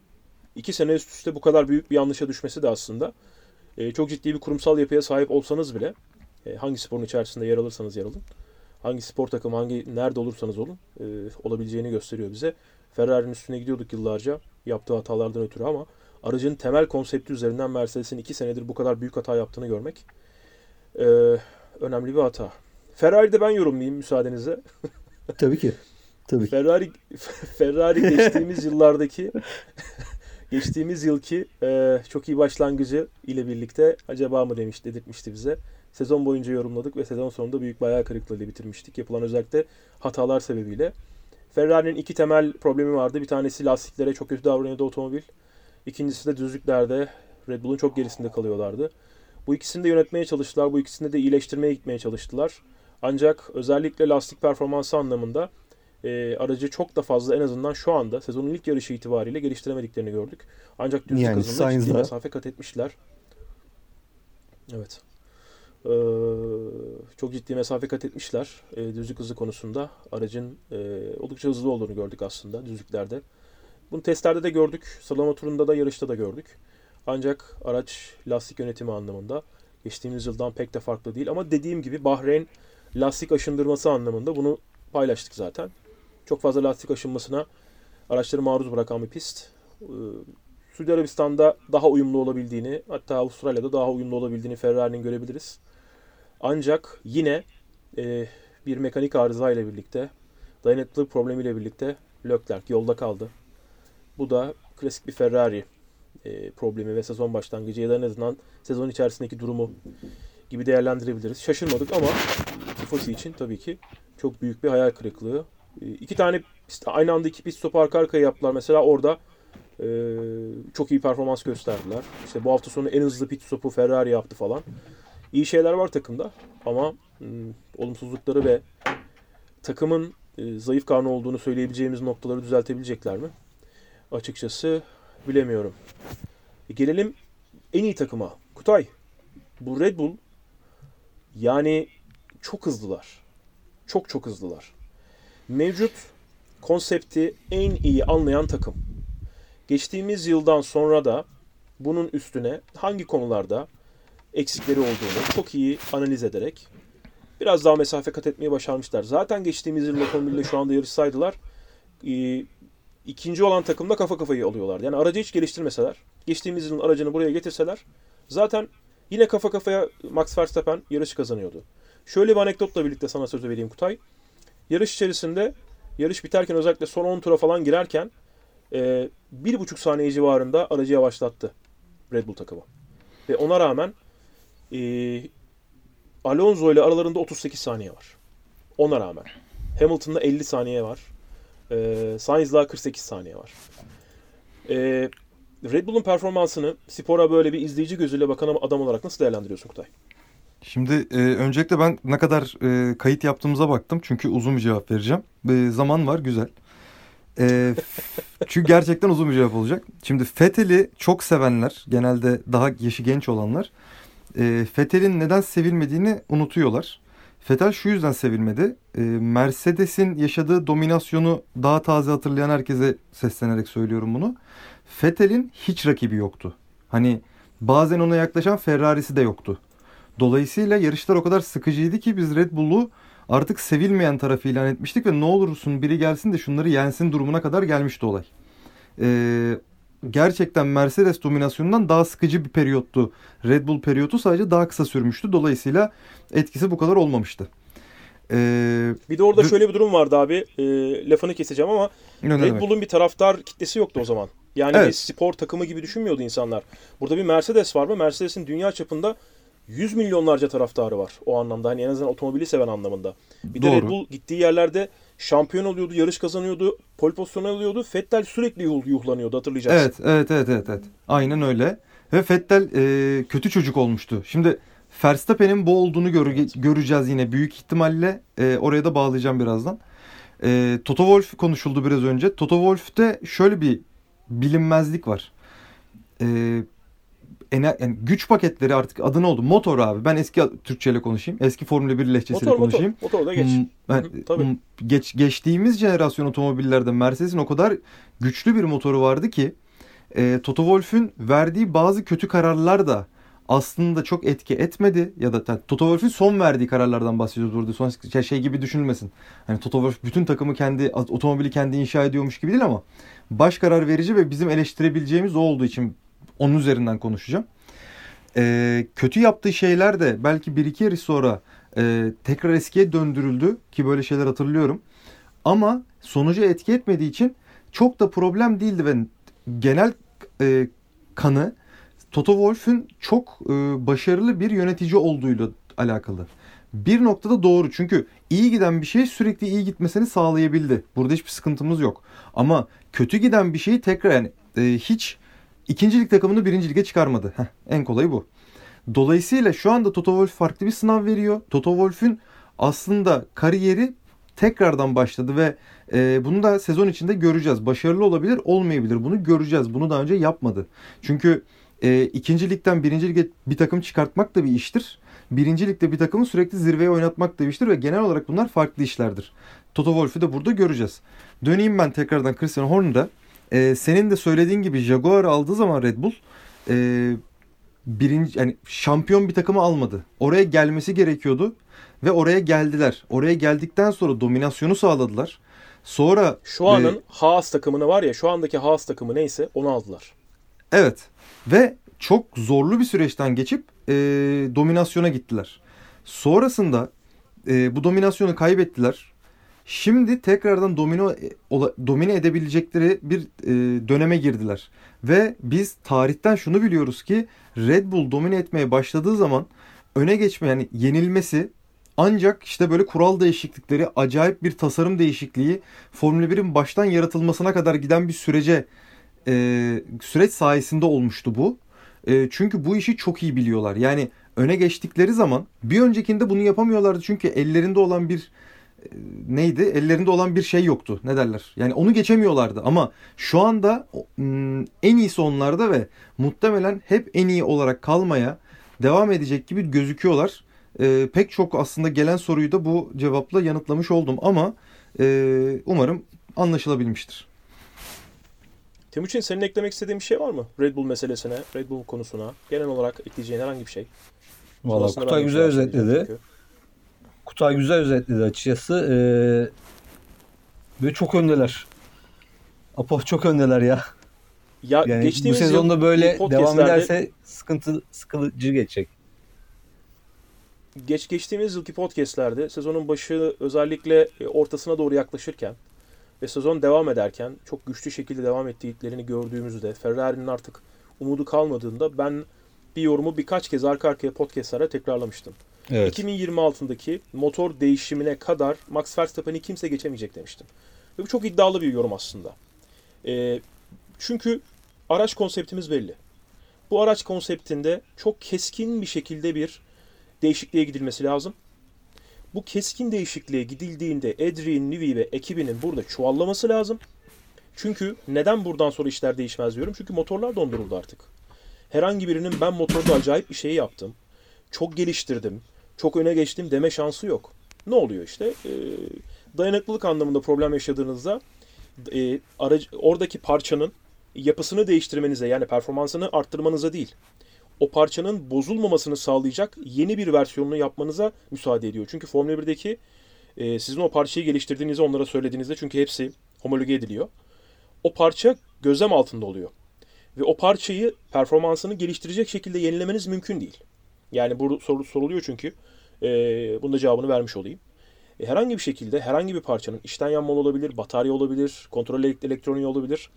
iki sene üst üste bu kadar büyük bir yanlışa düşmesi de aslında e, çok ciddi bir kurumsal yapıya sahip olsanız bile e, hangi sporun içerisinde yer alırsanız yer alın, hangi spor takımı, hangi nerede olursanız olun e, olabileceğini gösteriyor bize. Ferrari'nin üstüne gidiyorduk yıllarca yaptığı hatalardan ötürü ama aracın temel konsepti üzerinden Mercedes'in iki senedir bu kadar büyük hata yaptığını görmek e, önemli bir hata. Ferrari'de ben yorumlayayım müsaadenizle. Tabii ki. Tabii ki. Ferrari Ferrari geçtiğimiz yıllardaki geçtiğimiz yılki e, çok iyi başlangıcı ile birlikte acaba mı demiş dedirtmişti bize. Sezon boyunca yorumladık ve sezon sonunda büyük hayal kırıklığıyla bitirmiştik. Yapılan özellikle hatalar sebebiyle. Ferrari'nin iki temel problemi vardı. Bir tanesi lastiklere çok kötü davranıyordu otomobil. İkincisi de düzlüklerde Red Bull'un çok gerisinde kalıyorlardı. Bu ikisini de yönetmeye çalıştılar. Bu ikisini de iyileştirmeye gitmeye çalıştılar. Ancak özellikle lastik performansı anlamında e, aracı çok da fazla en azından şu anda sezonun ilk yarışı itibariyle geliştiremediklerini gördük. Ancak düzlük Yani hızında ciddi mesafe kat etmişler. Evet. Ee, çok ciddi mesafe kat etmişler e, düzlük hızı konusunda. Aracın e, oldukça hızlı olduğunu gördük aslında düzlüklerde. Bunu testlerde de gördük. Sıralama turunda da yarışta da gördük. Ancak araç lastik yönetimi anlamında geçtiğimiz yıldan pek de farklı değil. Ama dediğim gibi Bahreyn lastik aşındırması anlamında bunu paylaştık zaten. Çok fazla lastik aşınmasına araçları maruz bırakan bir pist. Ee, Suudi Arabistan'da daha uyumlu olabildiğini, hatta Avustralya'da daha uyumlu olabildiğini Ferrari'nin görebiliriz. Ancak yine e, bir mekanik arıza ile birlikte, dayanıklılık problemiyle birlikte Leclerc yolda kaldı. Bu da klasik bir Ferrari e, problemi ve sezon başlangıcı ya da en azından sezon içerisindeki durumu gibi değerlendirebiliriz. Şaşırmadık ama Tifosi için tabii ki çok büyük bir hayal kırıklığı. E, iki tane pist, aynı anda iki pit stopu arka arkaya yaptılar. Mesela orada e, çok iyi performans gösterdiler. İşte bu hafta sonu en hızlı pit stopu Ferrari yaptı falan. İyi şeyler var takımda ama hmm, olumsuzlukları ve takımın e, zayıf karnı olduğunu söyleyebileceğimiz noktaları düzeltebilecekler mi? Açıkçası bilemiyorum. E, gelelim en iyi takıma. Kutay. Bu Red Bull yani çok hızlılar. Çok çok hızlılar. Mevcut konsepti en iyi anlayan takım. Geçtiğimiz yıldan sonra da bunun üstüne hangi konularda eksikleri olduğunu çok iyi analiz ederek biraz daha mesafe kat etmeyi başarmışlar. Zaten geçtiğimiz yıl otomobille şu anda yarışsaydılar e, ikinci olan takımla kafa kafayı alıyorlar. Yani aracı hiç geliştirmeseler, geçtiğimiz yılın aracını buraya getirseler zaten yine kafa kafaya Max Verstappen yarışı kazanıyordu. Şöyle bir anekdotla birlikte sana sözü vereyim Kutay. Yarış içerisinde yarış biterken özellikle son 10 tura falan girerken e, bir buçuk saniye civarında aracı yavaşlattı Red Bull takımı. Ve ona rağmen e, Alonso ile aralarında 38 saniye var. Ona rağmen. Hamilton'da 50 saniye var. E, Sainz'la 48 saniye var. E, Red Bull'un performansını spora böyle bir izleyici gözüyle bakan adam olarak nasıl değerlendiriyorsun Kutay? Şimdi e, öncelikle ben ne kadar e, kayıt yaptığımıza baktım. Çünkü uzun bir cevap vereceğim. E, zaman var güzel. E, çünkü gerçekten uzun bir cevap olacak. Şimdi Fethel'i çok sevenler, genelde daha yaşı genç olanlar, e, Fethel'in neden sevilmediğini unutuyorlar. Fethel şu yüzden sevilmedi. E, Mercedes'in yaşadığı dominasyonu daha taze hatırlayan herkese seslenerek söylüyorum bunu. Fethel'in hiç rakibi yoktu. Hani bazen ona yaklaşan Ferrari'si de yoktu. Dolayısıyla yarışlar o kadar sıkıcıydı ki biz Red Bull'u artık sevilmeyen tarafı ilan etmiştik ve ne olursun biri gelsin de şunları yensin durumuna kadar gelmişti olay. Ee, gerçekten Mercedes dominasyonundan daha sıkıcı bir periyottu. Red Bull periyotu sadece daha kısa sürmüştü. Dolayısıyla etkisi bu kadar olmamıştı. Ee, Bir de orada şöyle bir durum vardı abi. E, lafını keseceğim ama ne Red? Bull'un bir taraftar kitlesi yoktu o zaman. Yani Evet. bir spor takımı gibi düşünmüyordu insanlar. Burada bir Mercedes var mı? Mercedes'in dünya çapında 100 milyonlarca taraftarı var o anlamda. Hani en azından otomobili seven anlamında. Bir de Doğru. Red Bull gittiği yerlerde şampiyon oluyordu, yarış kazanıyordu, pole pozisyonu alıyordu. Vettel sürekli yuh- yuhlanıyordu hatırlayacaksın. Evet, evet, evet, evet, evet. Aynen öyle. Ve Vettel e, kötü çocuk olmuştu. Şimdi Verstappen'in bu olduğunu göre- göreceğiz yine büyük ihtimalle. E, oraya da bağlayacağım birazdan. E, Toto Wolff konuşuldu biraz önce. Toto Wolff'te şöyle bir bilinmezlik var. E, ener- yani güç paketleri artık adı ne oldu? Motor abi. Ben eski Türkçeyle konuşayım. Eski Formula 1 lehçesiyle Motor motor. konuşayım. Motor da geç. Hmm, ben- tabii. hmm, geç geçtiğimiz jenerasyon otomobillerde Mercedes'in o kadar güçlü bir motoru vardı ki e, Toto Wolff'ün verdiği bazı kötü kararlar da aslında çok etki etmedi ya da yani Toto Wolff'ün son verdiği kararlardan bahsediyoruz burada. Son şey, şey gibi düşünülmesin. Hani Toto Wolff bütün takımı kendi otomobili kendi inşa ediyormuş gibi değil ama baş karar verici ve bizim eleştirebileceğimiz o olduğu için onun üzerinden konuşacağım. E, kötü yaptığı şeyler de belki bir iki yarış sonra e, tekrar eskiye döndürüldü ki böyle şeyler hatırlıyorum. Ama sonuca etki etmediği için çok da problem değildi ve genel e, kanı Toto Wolff'ün çok e, başarılı bir yönetici olduğuyla alakalı. Bir noktada doğru çünkü iyi giden bir şey sürekli iyi gitmesini sağlayabildi. Burada hiçbir sıkıntımız yok. Ama kötü giden bir şeyi tekrar yani e, hiç ikincilik takımını birinci lige çıkarmadı. Heh, en kolayı bu. Dolayısıyla şu anda Toto Wolff farklı bir sınav veriyor. Toto Wolff'ün aslında kariyeri tekrardan başladı ve e, bunu da sezon içinde göreceğiz. Başarılı olabilir, olmayabilir. Bunu göreceğiz. Bunu daha önce yapmadı. Çünkü e, ikinci ligden birinci lige bir takım çıkartmak da bir iştir. Birinci ligde bir takımı sürekli zirveye oynatmak da bir iştir ve genel olarak bunlar farklı işlerdir. Toto Wolff'ü de burada göreceğiz. Döneyim ben tekrardan Christian Horner'a. E, senin de söylediğin gibi Jaguar aldığı zaman Red Bull e, birinci yani şampiyon bir takımı almadı. Oraya gelmesi gerekiyordu ve oraya geldiler. Oraya geldikten sonra dominasyonu sağladılar. Sonra Şu anın Haas takımını var ya şu andaki Haas takımı neyse onu aldılar. evet ve çok zorlu bir süreçten geçip e, dominasyona gittiler. Sonrasında e, bu dominasyonu kaybettiler. Şimdi tekrardan domino ola- domine edebilecekleri bir e, döneme girdiler. Ve biz tarihten şunu biliyoruz ki Red Bull domine etmeye başladığı zaman öne geçme yani yenilmesi ancak işte böyle kural değişiklikleri, acayip bir tasarım değişikliği, Formula 1'in baştan yaratılmasına kadar giden bir sürece e, süreç sayesinde olmuştu bu. E, çünkü bu işi çok iyi biliyorlar. Yani öne geçtikleri zaman bir öncekinde bunu yapamıyorlardı çünkü ellerinde olan bir e, neydi? Ellerinde olan bir şey yoktu. Ne derler? Yani onu geçemiyorlardı ama şu anda o- m, en iyisi onlarda ve muhtemelen hep en iyi olarak kalmaya devam edecek gibi gözüküyorlar. E, pek çok aslında gelen soruyu da bu cevapla yanıtlamış oldum ama e, umarım anlaşılabilmiştir. Timuçin senin eklemek istediğin bir şey var mı? Red Bull meselesine, Red Bull konusuna, genel olarak ekleyeceğin herhangi bir şey. Valla Kutay güzel söyleyeceğim özetledi. çünkü. Kutay güzel özetledi açıkçası. Ee, ve çok öndeler. Apo çok öndeler ya. Ya Yani bu geçtiğimiz sezonda yıl böyle bu devam ederse sıkıntı sıkılıcı geçecek. geç geçtiğimiz yılki podcastlerde sezonun başı özellikle e, ortasına doğru yaklaşırken ve sezon devam ederken çok güçlü şekilde devam ettiklerini gördüğümüzde Ferrari'nin artık umudu kalmadığında ben bir yorumu birkaç kez arka arkaya podcastlara tekrarlamıştım. Evet. 2026'daki motor değişimine kadar Max Verstappen'i kimse geçemeyecek demiştim. Ve bu çok iddialı bir yorum aslında. Ee, çünkü araç konseptimiz belli. Bu araç konseptinde çok keskin bir şekilde bir değişikliğe gidilmesi lazım. Bu keskin değişikliğe gidildiğinde Adrian Newey ve ekibinin burada çuvallaması lazım. Çünkü neden buradan sonra işler değişmez diyorum? Çünkü motorlar donduruldu artık. Herhangi birinin ben motorda acayip bir şey yaptım. Çok geliştirdim. Çok öne geçtim deme şansı yok. Ne oluyor işte? Ee, dayanıklılık anlamında problem yaşadığınızda e, aracı, oradaki parçanın yapısını değiştirmenize yani performansını arttırmanıza değil o parçanın bozulmamasını sağlayacak yeni bir versiyonunu yapmanıza müsaade ediyor. Çünkü Formula 1'deki e, sizin o parçayı geliştirdiğinizi onlara söylediğinizde çünkü hepsi homologe ediliyor. O parça gözlem altında oluyor. Ve o parçayı performansını geliştirecek şekilde yenilemeniz mümkün değil. Yani bu soru soruluyor çünkü. E, bunun da cevabını vermiş olayım. E, herhangi bir şekilde herhangi bir parçanın içten yanmalı olabilir, batarya olabilir, kontrol elektroniği olabilir.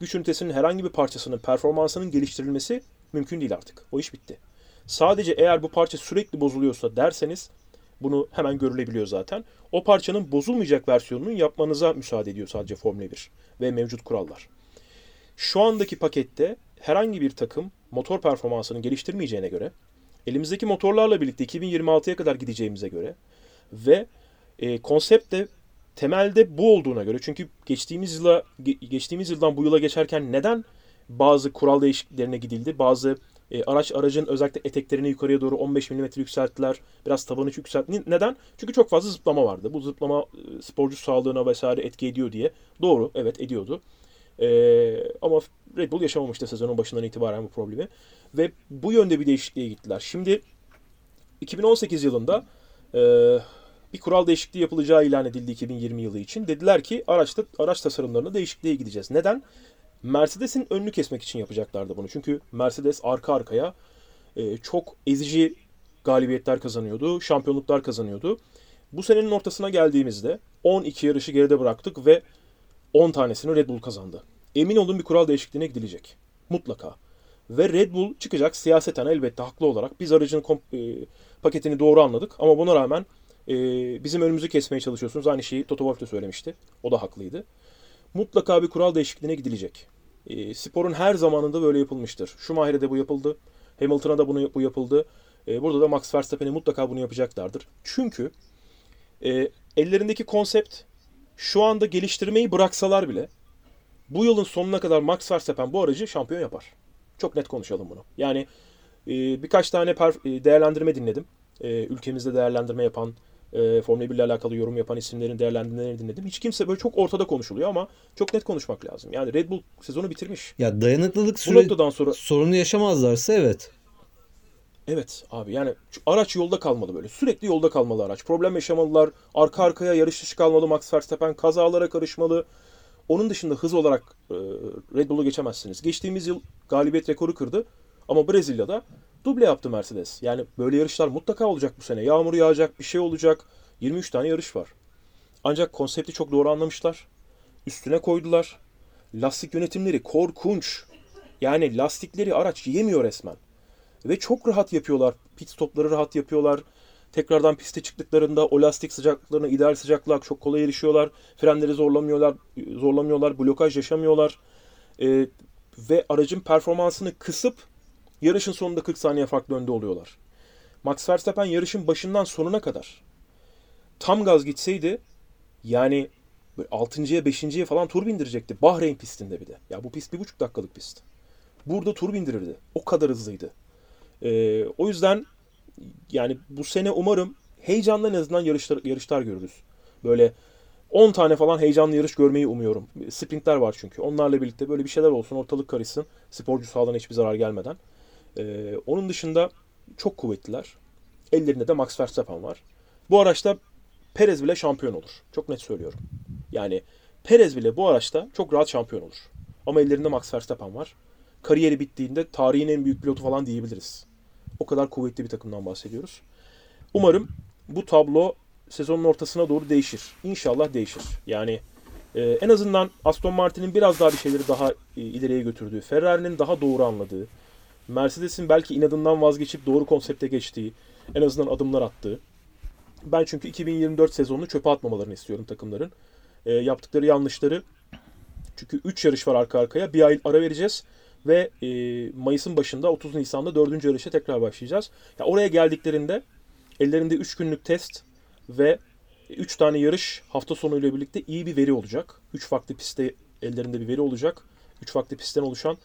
Güç ünitesinin herhangi bir parçasının performansının geliştirilmesi mümkün değil artık. O iş bitti. Sadece eğer bu parça sürekli bozuluyorsa derseniz bunu hemen görülebiliyor zaten. O parçanın bozulmayacak versiyonunun yapmanıza müsaade ediyor sadece Formula 1 ve mevcut kurallar. Şu andaki pakette herhangi bir takım motor performansını geliştirmeyeceğine göre elimizdeki motorlarla birlikte 2026'ya kadar gideceğimize göre ve e, konsept de temelde bu olduğuna göre çünkü geçtiğimiz yıla geçtiğimiz yıldan bu yıla geçerken neden bazı kural değişikliklerine gidildi? Bazı e, araç aracın özellikle eteklerini yukarıya doğru 15 mm yükselttiler. Biraz tabanı yükseltti. Neden? Çünkü çok fazla zıplama vardı. Bu zıplama e, sporcu sağlığına vesaire etki ediyor diye. Doğru, evet ediyordu. E, ama Red Bull yaşamamıştı sezonun başından itibaren bu problemi. Ve bu yönde bir değişikliğe gittiler. Şimdi 2018 yılında e, bir kural değişikliği yapılacağı ilan edildi 2020 yılı için. Dediler ki araçta araç tasarımlarına değişikliğe gideceğiz. Neden? Mercedes'in önünü kesmek için yapacaklardı bunu. Çünkü Mercedes arka arkaya e, çok ezici galibiyetler kazanıyordu, şampiyonluklar kazanıyordu. Bu senenin ortasına geldiğimizde 12 yarışı geride bıraktık ve 10 tanesini Red Bull kazandı. Emin olun bir kural değişikliğine gidilecek. Mutlaka. Ve Red Bull çıkacak siyaseten elbette haklı olarak. Biz aracın e, paketini doğru anladık ama buna rağmen e, bizim önümüzü kesmeye çalışıyorsunuz. Aynı şeyi Toto Wolff de söylemişti. O da haklıydı. Mutlaka bir kural değişikliğine gidilecek. E, sporun her zamanında böyle yapılmıştır. Schumacher'e de bu yapıldı. Hamilton'a da bunu bu yapıldı. E, burada da Max Verstappen'e mutlaka bunu yapacaklardır. Çünkü e, ellerindeki konsept şu anda geliştirmeyi bıraksalar bile bu yılın sonuna kadar Max Verstappen bu aracı şampiyon yapar. Çok net konuşalım bunu. Yani e, birkaç tane e, değerlendirme dinledim. E, ülkemizde değerlendirme yapan, e, Formula 1 ile alakalı yorum yapan isimlerin değerlendirmelerini dinledim. Hiç kimse böyle çok ortada konuşuluyor ama çok net konuşmak lazım. Yani Red Bull sezonu bitirmiş. Ya dayanıklılık Bu süre noktadan sonra sorunu yaşamazlarsa evet. Evet abi yani araç yolda kalmalı böyle. Sürekli yolda kalmalı araç. Problem yaşamalılar. Arka arkaya yarış dışı kalmalı Max Verstappen. Kazalara karışmalı. Onun dışında hız olarak e, Red Bull'u geçemezsiniz. Geçtiğimiz yıl galibiyet rekoru kırdı. Ama Brezilya'da duble yaptı Mercedes. Yani böyle yarışlar mutlaka olacak bu sene. Yağmur yağacak, bir şey olacak. 23 tane yarış var. Ancak konsepti çok doğru anlamışlar. Üstüne koydular. Lastik yönetimleri korkunç. Yani lastikleri araç yemiyor resmen. Ve çok rahat yapıyorlar. Pit stopları rahat yapıyorlar. Tekrardan piste çıktıklarında o lastik sıcaklıklarına ideal sıcaklığa çok kolay erişiyorlar. Frenleri zorlamıyorlar, zorlamıyorlar, blokaj yaşamıyorlar. Ee, ve aracın performansını kısıp yarışın sonunda 40 saniye farklı önde oluyorlar. Max Verstappen yarışın başından sonuna kadar tam gaz gitseydi yani 6.ya 5.ye falan tur bindirecekti. Bahreyn pistinde bir de. Ya bu pist bir buçuk dakikalık pist. Burada tur bindirirdi. O kadar hızlıydı. Ee, o yüzden yani bu sene umarım heyecanlı en azından yarışlar, yarışlar görürüz. Böyle 10 tane falan heyecanlı yarış görmeyi umuyorum. Sprintler var çünkü. Onlarla birlikte böyle bir şeyler olsun, ortalık karışsın. Sporcu sağlığına hiçbir zarar gelmeden. Ee, onun dışında çok kuvvetliler. Ellerinde de Max Verstappen var. Bu araçta Perez bile şampiyon olur. Çok net söylüyorum. Yani Perez bile bu araçta çok rahat şampiyon olur. Ama ellerinde Max Verstappen var. Kariyeri bittiğinde tarihin en büyük pilotu falan diyebiliriz. O kadar kuvvetli bir takımdan bahsediyoruz. Umarım bu tablo sezonun ortasına doğru değişir. İnşallah değişir. Yani e, en azından Aston Martin'in biraz daha bir şeyleri daha e, ileriye götürdüğü, Ferrari'nin daha doğru anladığı, Mercedes'in belki inadından vazgeçip doğru konsepte geçtiği, en azından adımlar attığı. Ben çünkü 2024 sezonunu çöpe atmamalarını istiyorum takımların. E, yaptıkları yanlışları çünkü 3 yarış var arka arkaya. Bir ay ara vereceğiz ve e, Mayıs'ın başında 30 Nisan'da 4. yarışa tekrar başlayacağız. Ya oraya geldiklerinde ellerinde 3 günlük test ve 3 tane yarış hafta sonu ile birlikte iyi bir veri olacak. 3 farklı pistte ellerinde bir veri olacak. 3 farklı pistten oluşan.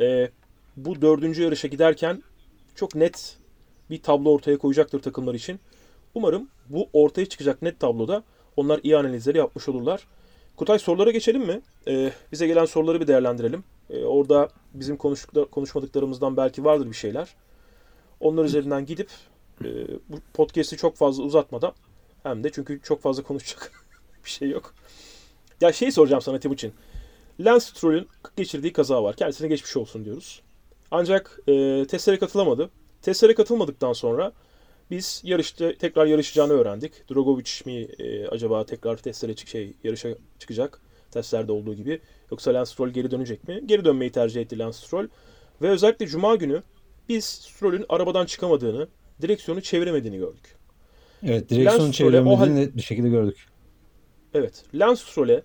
E, bu dördüncü yarışa giderken çok net bir tablo ortaya koyacaktır takımlar için. Umarım bu ortaya çıkacak net tabloda onlar iyi analizleri yapmış olurlar. Kutay sorulara geçelim mi? Ee, bize gelen soruları bir değerlendirelim. Ee, orada bizim konuşmadıklarımızdan belki vardır bir şeyler. Onlar üzerinden gidip e, bu podcast'i çok fazla uzatmadan hem de çünkü çok fazla konuşacak bir şey yok. Ya şey soracağım sana Timuçin. Lance Stroll'ün geçirdiği kaza var. Kendisine geçmiş olsun diyoruz. Ancak e, testlere katılamadı. Testlere katılmadıktan sonra biz yarışta tekrar yarışacağını öğrendik. Drogovic mi e, acaba tekrar testlere çık şey yarışa çıkacak testlerde olduğu gibi yoksa Lance Stroll geri dönecek mi? Geri dönmeyi tercih etti Lance Stroll. Ve özellikle cuma günü biz Stroll'ün arabadan çıkamadığını, direksiyonu çeviremediğini gördük. Evet direksiyonu hal- çeviremediğini net bir şekilde gördük. Evet. Lance Stroll'e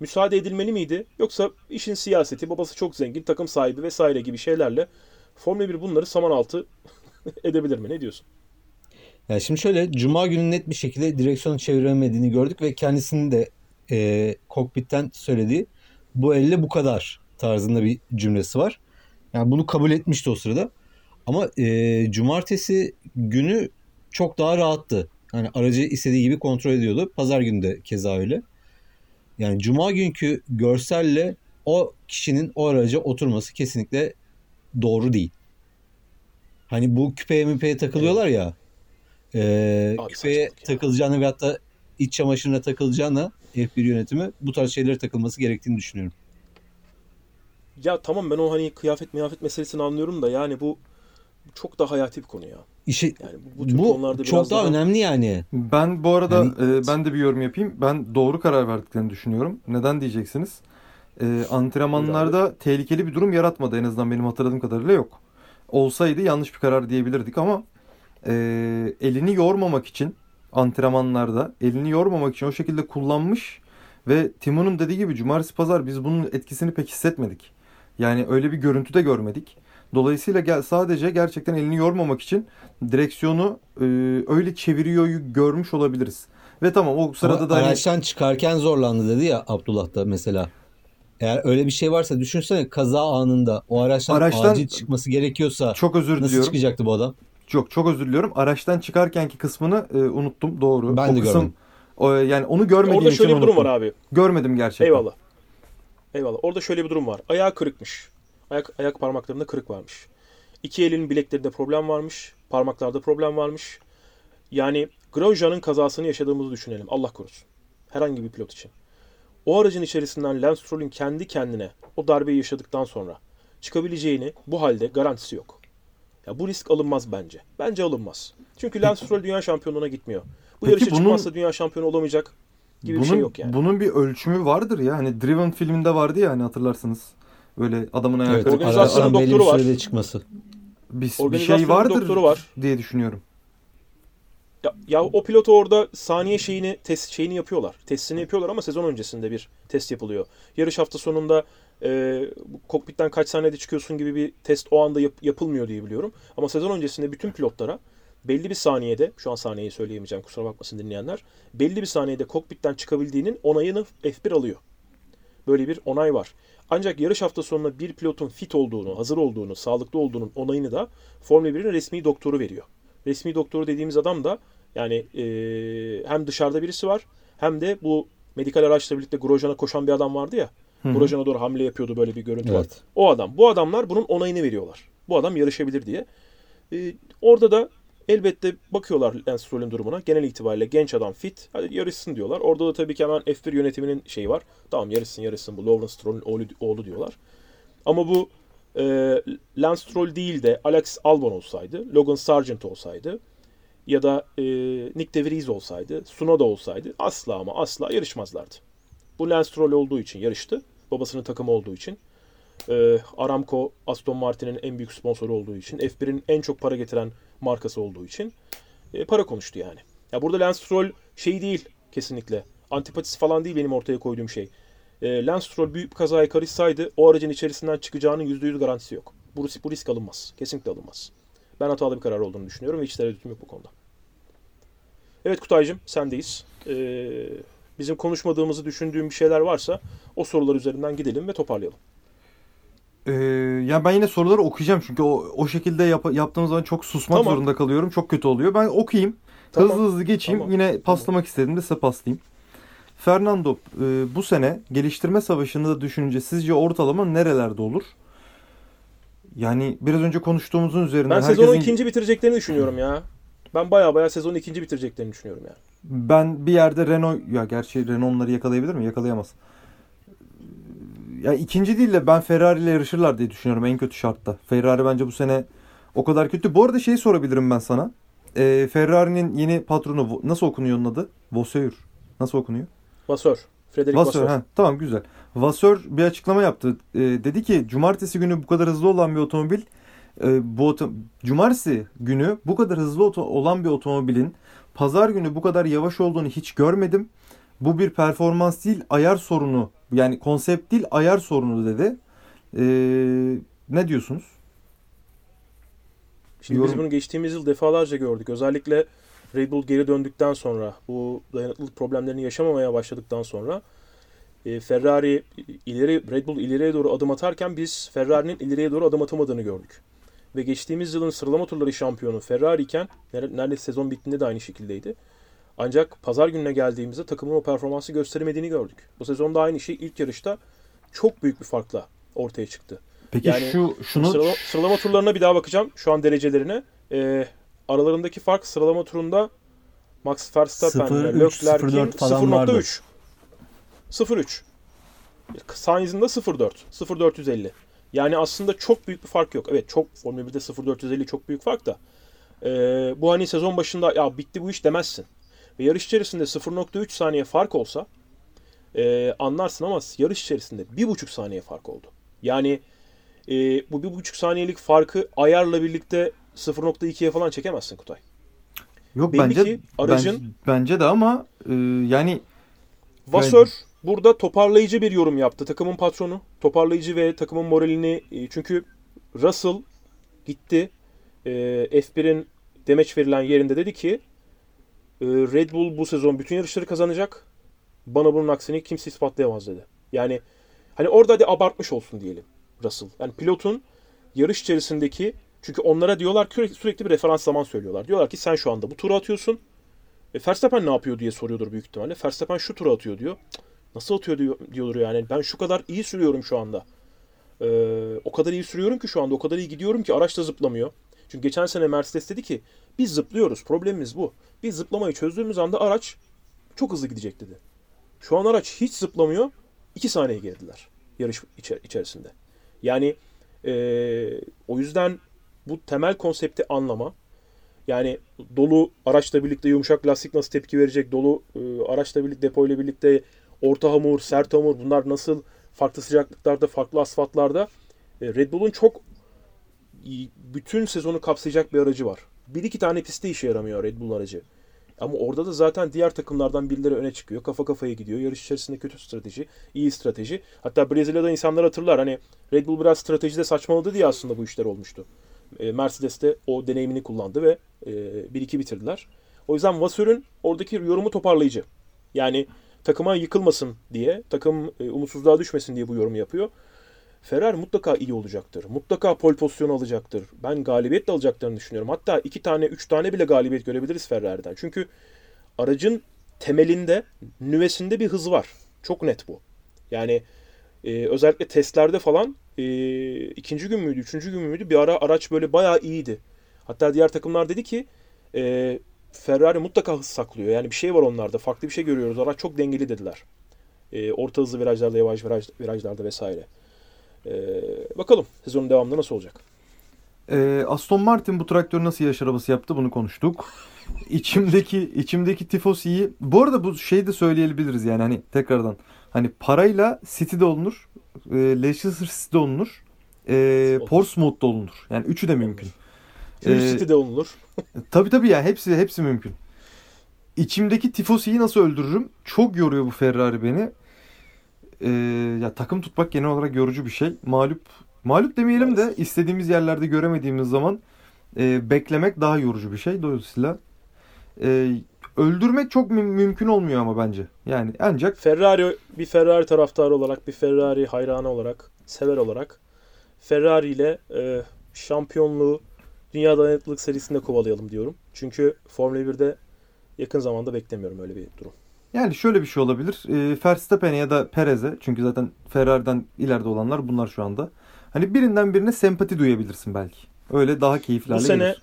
müsaade edilmeli miydi? Yoksa işin siyaseti, babası çok zengin, takım sahibi vesaire gibi şeylerle Formula 1 bunları saman altı edebilir mi? Ne diyorsun? Ya şimdi şöyle Cuma günü net bir şekilde direksiyonu çeviremediğini gördük ve kendisinin de e, kokpitten söylediği bu elle bu kadar tarzında bir cümlesi var. Yani bunu kabul etmişti o sırada. Ama e, cumartesi günü çok daha rahattı. Yani aracı istediği gibi kontrol ediyordu. Pazar günü de keza öyle. Yani cuma günkü görselle o kişinin o araca oturması kesinlikle doğru değil. Hani bu küpeye müpeye takılıyorlar ya. E, Abi küpeye takılacağını veyahut da iç çamaşırına takılacağına F1 yönetimi bu tarz şeylere takılması gerektiğini düşünüyorum. Ya tamam ben o hani kıyafet miyafet meselesini anlıyorum da yani bu çok da hayati bir konu ya. İşe, Yani bu, bu tür bu konularda çok biraz daha, daha önemli yani. Ben bu arada Yani- e, ben de bir yorum yapayım. Ben doğru karar verdiklerini düşünüyorum. Neden diyeceksiniz? E, antrenmanlarda tehlikeli bir durum yaratmadı en azından benim hatırladığım kadarıyla yok. Olsaydı yanlış bir karar diyebilirdik ama e, elini yormamak için antrenmanlarda elini yormamak için o şekilde kullanmış ve Timon'un dediği gibi cumartesi pazar biz bunun etkisini pek hissetmedik. Yani öyle bir görüntü de görmedik. Dolayısıyla gel, sadece gerçekten elini yormamak için direksiyonu e, öyle çeviriyor görmüş olabiliriz. Ve tamam o sırada Ama da hani- araçtan çıkarken zorlandı dedi ya Abdullah da mesela. Eğer öyle bir şey varsa düşünsene kaza anında o araçtan, Araçtan- acil çıkması gerekiyorsa çok özür nasıl diliyorum. çıkacaktı bu adam? Çok çok özür diliyorum. Araçtan çıkarkenki kısmını e, unuttum. Doğru. Ben o de kısım, görmedim. o, yani onu görmediğim Orada için şöyle bir durum unuttum. var abi. Görmedim gerçekten. Eyvallah. Eyvallah. Orada şöyle bir durum var. Ayağı kırıkmış. Ayak, ayak parmaklarında kırık varmış. İki elin bileklerinde problem varmış. Parmaklarda problem varmış. Yani Grosjean'ın kazasını yaşadığımızı düşünelim. Allah korusun. Herhangi bir pilot için. O aracın içerisinden Lance Stroll'ün kendi kendine o darbeyi yaşadıktan sonra çıkabileceğini bu halde garantisi yok. Ya bu risk alınmaz bence. Bence alınmaz. Çünkü Lance Stroll dünya şampiyonluğuna gitmiyor. Bu Peki yarışa bunun- çıkmazsa dünya şampiyonu olamayacak gibi bunun, bir şey yok yani. Bunun bir ölçümü vardır ya. Hani Driven filminde vardı ya hani hatırlarsınız. Böyle adamın Evet, ayakları organizasyonun belli bir doktoru var. çıkması. bir, bir Organizasyonun şey vardır doktoru var. diye düşünüyorum. Ya, ya o pilotu orada saniye şeyini test şeyini yapıyorlar. Testini yapıyorlar ama sezon öncesinde bir test yapılıyor. Yarış hafta sonunda e, kokpitten kaç saniyede çıkıyorsun gibi bir test o anda yap- yapılmıyor diye biliyorum. Ama sezon öncesinde bütün pilotlara belli bir saniyede, şu an saniyeyi söyleyemeyeceğim kusura bakmasın dinleyenler. Belli bir saniyede kokpitten çıkabildiğinin onayını F1 alıyor. Böyle bir onay var. Ancak yarış hafta sonunda bir pilotun fit olduğunu, hazır olduğunu, sağlıklı olduğunun onayını da Formula 1'in resmi doktoru veriyor. Resmi doktoru dediğimiz adam da yani e, hem dışarıda birisi var hem de bu medikal araçla birlikte Grosjean'a koşan bir adam vardı ya. Grosjean'a doğru hamle yapıyordu böyle bir görüntü var. Evet. O adam. Bu adamlar bunun onayını veriyorlar. Bu adam yarışabilir diye. E, orada da elbette bakıyorlar Lance Stroll'ün durumuna. Genel itibariyle genç adam fit. Hadi yarışsın diyorlar. Orada da tabii ki hemen F1 yönetiminin şeyi var. Tamam yarışsın yarışsın bu Lawrence Stroll'ün oğlu, oğlu diyorlar. Ama bu e, Lance Stroll değil de Alex Albon olsaydı, Logan Sargent olsaydı ya da e, Nick De Vries olsaydı, Tsunoda olsaydı asla ama asla yarışmazlardı. Bu Lance Stroll olduğu için yarıştı. Babasının takımı olduğu için. E, Aramco, Aston Martin'in en büyük sponsoru olduğu için. F1'in en çok para getiren markası olduğu için. E, para konuştu yani. Ya burada Lance Stroll şey değil kesinlikle. Antipatisi falan değil benim ortaya koyduğum şey. E, Lance Stroll büyük bir kazaya karışsaydı o aracın içerisinden çıkacağının %100 garantisi yok. Bu, risk- bu risk alınmaz. Kesinlikle alınmaz. Ben hatalı bir karar olduğunu düşünüyorum ve hiç tereddütüm yok bu konuda. Evet Kutaycığım sendeyiz. Ee, bizim konuşmadığımızı düşündüğün bir şeyler varsa o sorular üzerinden gidelim ve toparlayalım. Ee, ya ben yine soruları okuyacağım çünkü o, o şekilde yap, yaptığım zaman çok susmak Tamam. zorunda kalıyorum. Çok kötü oluyor. Ben okuyayım. Tamam. Hızlı hızlı geçeyim. Tamam. Yine paslamak istedim de size paslayayım. Fernando e, bu sene geliştirme savaşını da düşününce sizce ortalama nerelerde olur? Yani biraz önce konuştuğumuzun üzerinden Ben sezonu herkesin... ikinci bitireceklerini düşünüyorum ya. Ben baya baya sezonu ikinci bitireceklerini düşünüyorum ya. Ben bir yerde Renault ya gerçi Renault onları yakalayabilir mi? Yakalayamaz. Ya ikinci değil de ben Ferrari ile yarışırlar diye düşünüyorum en kötü şartta. Ferrari bence bu sene o kadar kötü. Bu arada şeyi sorabilirim ben sana. Ee, Ferrari'nin yeni patronu nasıl okunuyor onun adı? Vasseur. Nasıl okunuyor? Vasseur. Frederic Vasseur. Vasseur. ha, tamam güzel. Vasseur bir açıklama yaptı. Ee, dedi ki cumartesi günü bu kadar hızlı olan bir otomobil e, bu oto- cumartesi günü bu kadar hızlı oto- olan bir otomobilin pazar günü bu kadar yavaş olduğunu hiç görmedim. Bu bir performans değil ayar sorunu. Yani konsept değil ayar sorunu dedi. Ee, ne diyorsunuz? Şimdi Yorum- biz bunu geçtiğimiz yıl defalarca gördük. Özellikle Red Bull geri döndükten sonra, bu dayanıklılık problemlerini yaşamamaya başladıktan sonra e, Ferrari ileri Red Bull ileriye doğru adım atarken biz Ferrari'nin ileriye doğru adım atamadığını gördük. Ve geçtiğimiz yılın sıralama turları şampiyonu Ferrari iken nere- neredeyse sezon bittiğinde de aynı şekildeydi. Ancak pazar gününe geldiğimizde takımın o performansı gösteremediğini gördük. Bu sezonda aynı şey ilk yarışta çok büyük bir farkla ortaya çıktı. Peki Yani şu şunu Sıralama, sıralama turlarına bir daha bakacağım. Şu an derecelerine. Ee, aralarındaki fark sıralama turunda Max Verstappen ile 0.3, Leclerc'in 0.4 falan vardı. 0.3. 0.3. Sainz'in de 0.4. 0.450. Yani aslında çok büyük bir fark yok. Evet çok Formula 1'de 0.450 çok büyük fark da. Ee, bu hani sezon başında ya bitti bu iş demezsin. Ve yarış içerisinde 0.3 saniye fark olsa e, anlarsın ama yarış içerisinde 1.5 saniye fark oldu. Yani e, bu 1.5 saniyelik farkı ayarla birlikte 0.2'ye falan çekemezsin Kutay. yok belli bence ki aracın- bence, bence de ama e, yani Vasseur burada toparlayıcı bir yorum yaptı. Takımın patronu toparlayıcı ve takımın moralini e, çünkü Russell gitti e, F1'in demeç verilen yerinde dedi ki e, Red Bull bu sezon bütün yarışları kazanacak. Bana bunun aksini kimse ispatlayamaz dedi. Yani hani orada hadi abartmış olsun diyelim Russell. Yani pilotun yarış içerisindeki çünkü onlara diyorlar ki sürekli bir referans zaman söylüyorlar. Diyorlar ki sen şu anda bu turu atıyorsun. E, Verstappen ne yapıyor diye soruyordur büyük ihtimalle. Verstappen şu turu atıyor diyor. Cık, Nasıl atıyor diyor, diyordur yani. Ben şu kadar iyi sürüyorum şu anda. Ee, o kadar iyi sürüyorum ki şu anda. O kadar iyi gidiyorum ki araç da zıplamıyor. Çünkü geçen sene Mercedes dedi ki biz zıplıyoruz. Problemimiz bu. Biz zıplamayı çözdüğümüz anda araç çok hızlı gidecek dedi. Şu an araç hiç zıplamıyor. 2 saniye geridiler yarış içer- içerisinde. Yani ee, o yüzden bu temel konsepti anlama. Yani dolu araçla birlikte yumuşak lastik nasıl tepki verecek? Dolu e, araçla birlikte depo ile birlikte orta hamur, sert hamur bunlar nasıl farklı sıcaklıklarda, farklı asfaltlarda e, Red Bull'un çok bütün sezonu kapsayacak bir aracı var. Bir iki tane pistte işe yaramıyor Red Bull aracı. Ama orada da zaten diğer takımlardan birileri öne çıkıyor. Kafa kafaya gidiyor. Yarış içerisinde kötü strateji, iyi strateji. Hatta Brezilya'da insanlar hatırlar. Hani Red Bull biraz stratejide saçmaladı diye aslında bu işler olmuştu. E, Mercedes de o deneyimini kullandı ve e, 1-2 bitirdiler. O yüzden Vasseur'ün oradaki yorumu toparlayıcı. Yani takıma yıkılmasın diye, takım e, umutsuzluğa düşmesin diye bu yorumu yapıyor. Ferrari mutlaka iyi olacaktır. Mutlaka pol pozisyonu alacaktır. Ben galibiyet de alacaklarını düşünüyorum. Hatta iki tane, üç tane bile galibiyet görebiliriz Ferrari'den. Çünkü aracın temelinde, nüvesinde bir hız var. Çok net bu. Yani e, özellikle testlerde falan e, ikinci gün müydü, üçüncü gün müydü bir ara araç böyle bayağı iyiydi. Hatta diğer takımlar dedi ki e, Ferrari mutlaka hız saklıyor. Yani bir şey var onlarda. Farklı bir şey görüyoruz. Araç çok dengeli dediler. E, orta hızlı virajlarda, yavaş viraj, virajlarda vesaire. E, bakalım sezonun devamında nasıl olacak? Ee, Aston Martin bu traktörü nasıl yarış arabası yaptı bunu konuştuk. İçimdeki içimdeki tifosiyi bu arada bu şeyi de söyleyebiliriz yani hani tekrardan hani parayla City'de olunur, e, Leicester City'de olunur, e. Portsmouth'da olunur. Yani üçü de mümkün. Full Ee, City'de olunur. Tabii tabii ya hepsi hepsi mümkün. İçimdeki tifosiyi nasıl öldürürüm? Çok yoruyor bu Ferrari beni. Ee, ya takım tutmak genel olarak yorucu bir şey. Mağlup mağlup demeyelim de istediğimiz yerlerde göremediğimiz zaman e, beklemek daha yorucu bir şey. Dolayısıyla e, öldürmek çok mü- mümkün olmuyor ama bence. Yani ancak Ferrari bir Ferrari taraftarı olarak, bir Ferrari hayranı olarak, sever olarak Ferrari ile e, şampiyonluğu Dünya Dayanıklılık serisinde kovalayalım diyorum. Çünkü Formula 1'de yakın zamanda beklemiyorum öyle bir durum. yani şöyle bir şey olabilir. E, Verstappen'e ya da Perez'e çünkü zaten Ferrari'den ileride olanlar bunlar şu anda. Hani birinden birine sempati duyabilirsin belki. Öyle daha keyifli Bu hale sene gelir.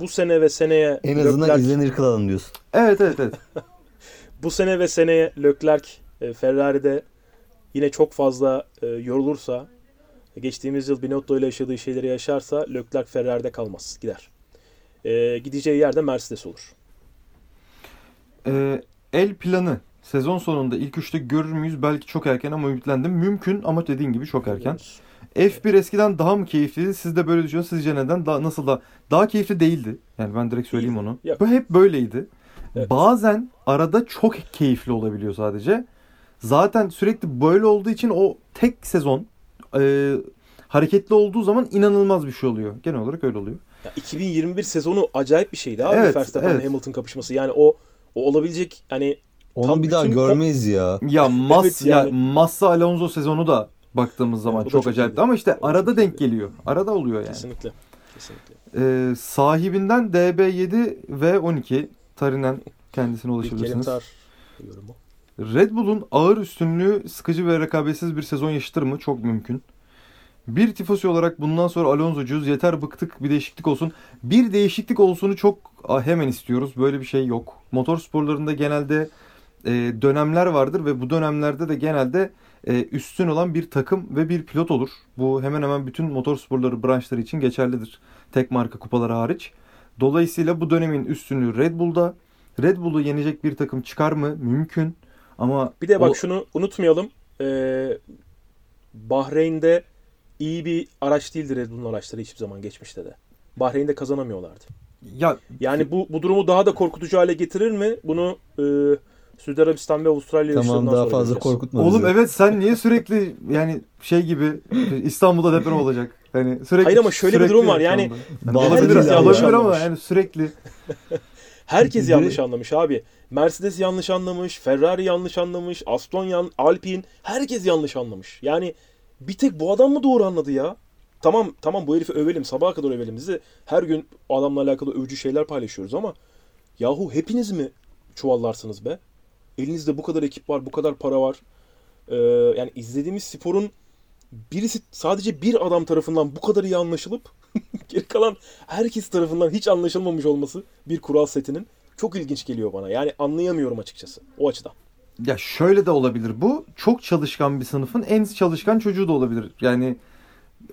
bu sene ve seneye En azından Leclerc- izlenir kılalım diyorsun. Evet evet evet. Bu sene ve seneye Leclerc e, Ferrari'de yine çok fazla e, yorulursa geçtiğimiz yıl Binotto ile yaşadığı şeyleri yaşarsa Leclerc Ferrari'de kalmaz. Gider. E, gideceği yerde Mercedes olur. Ee, el planı sezon sonunda ilk üçte görür müyüz? Belki çok erken ama ümitlendim. Mümkün ama dediğin gibi çok erken. F1 eskiden daha mı keyifliydi? Siz de böyle düşünüyorsunuz. Sizce neden? Daha, nasıl da? Daha keyifli değildi. Yani ben direkt söyleyeyim onu. Yok. Bu hep böyleydi. Evet. Bazen arada çok keyifli olabiliyor sadece. Zaten sürekli böyle olduğu için o tek sezon e, hareketli olduğu zaman inanılmaz bir şey oluyor. Genel olarak öyle oluyor. Ya 2021 sezonu acayip bir şeydi abi Evet, Verstappen evet. Hamilton kapışması. Yani o o olabilecek hani Onu Tam bir daha görmeyiz ya. Ya Mas Evet, yani. ya Massa Alonso sezonu da baktığımız zaman da çok, çok acayipti ama işte O da arada denk iyiydi. geliyor. Arada oluyor yani. kesinlikle kesinlikle. Ee, sahibinden DB7 ve 12 Tarinen kendisine Bir ulaşabilirsiniz. Kerimtar yorumu. Red Bull'un ağır üstünlüğü sıkıcı ve rekabetsiz bir sezon yaşatır mı? Çok mümkün. Bir tifosi olarak bundan sonra Alonso'cuyuz. Yeter bıktık bir değişiklik olsun. Bir değişiklik olsunu çok hemen istiyoruz. Böyle bir şey yok. Motor sporlarında genelde e, dönemler vardır ve bu dönemlerde de genelde e, üstün olan bir takım ve bir pilot olur. Bu hemen hemen bütün motor sporları branşları için geçerlidir. Tek marka kupaları hariç. Dolayısıyla bu dönemin üstünlüğü Red Bull'da. Red Bull'u yenecek bir takım çıkar mı? Mümkün. Ama Bir de bak o- şunu unutmayalım. Ee, Bahreyn'de iyi bir araç değildi Red Bull'un araçları hiçbir zaman geçmişte de. Bahreyn'de kazanamıyorlardı. ya Yani bu bu durumu daha da korkutucu hale getirir mi? Bunu e, Suudi Arabistan ve Avustralya Tamam yarışlarından daha sonra fazla göreceğiz. korkutma oğlum bizi. evet sen niye sürekli yani şey gibi İstanbul'da deprem olacak. Hani sürekli Hayır ama şöyle bir durum var, yani- herkes yanlış olabilir ama yani sürekli Herkes yanlış anlamış abi. Mercedes yanlış anlamış, Ferrari yanlış anlamış, Aston yan, Alpine herkes yanlış anlamış. Yani bir tek bu adam mı doğru anladı ya? Tamam tamam bu herifi övelim sabaha kadar övelim. De her gün adamla alakalı övücü şeyler paylaşıyoruz ama yahu hepiniz mi çuvallarsınız be? Elinizde bu kadar ekip var, bu kadar para var. Ee, yani izlediğimiz sporun birisi sadece bir adam tarafından bu kadar iyi anlaşılıp geri kalan herkes tarafından hiç anlaşılmamış olması bir kural setinin çok ilginç geliyor bana. Yani anlayamıyorum açıkçası o açıdan. ya şöyle de olabilir bu çok çalışkan bir sınıfın en çalışkan çocuğu da olabilir. Yani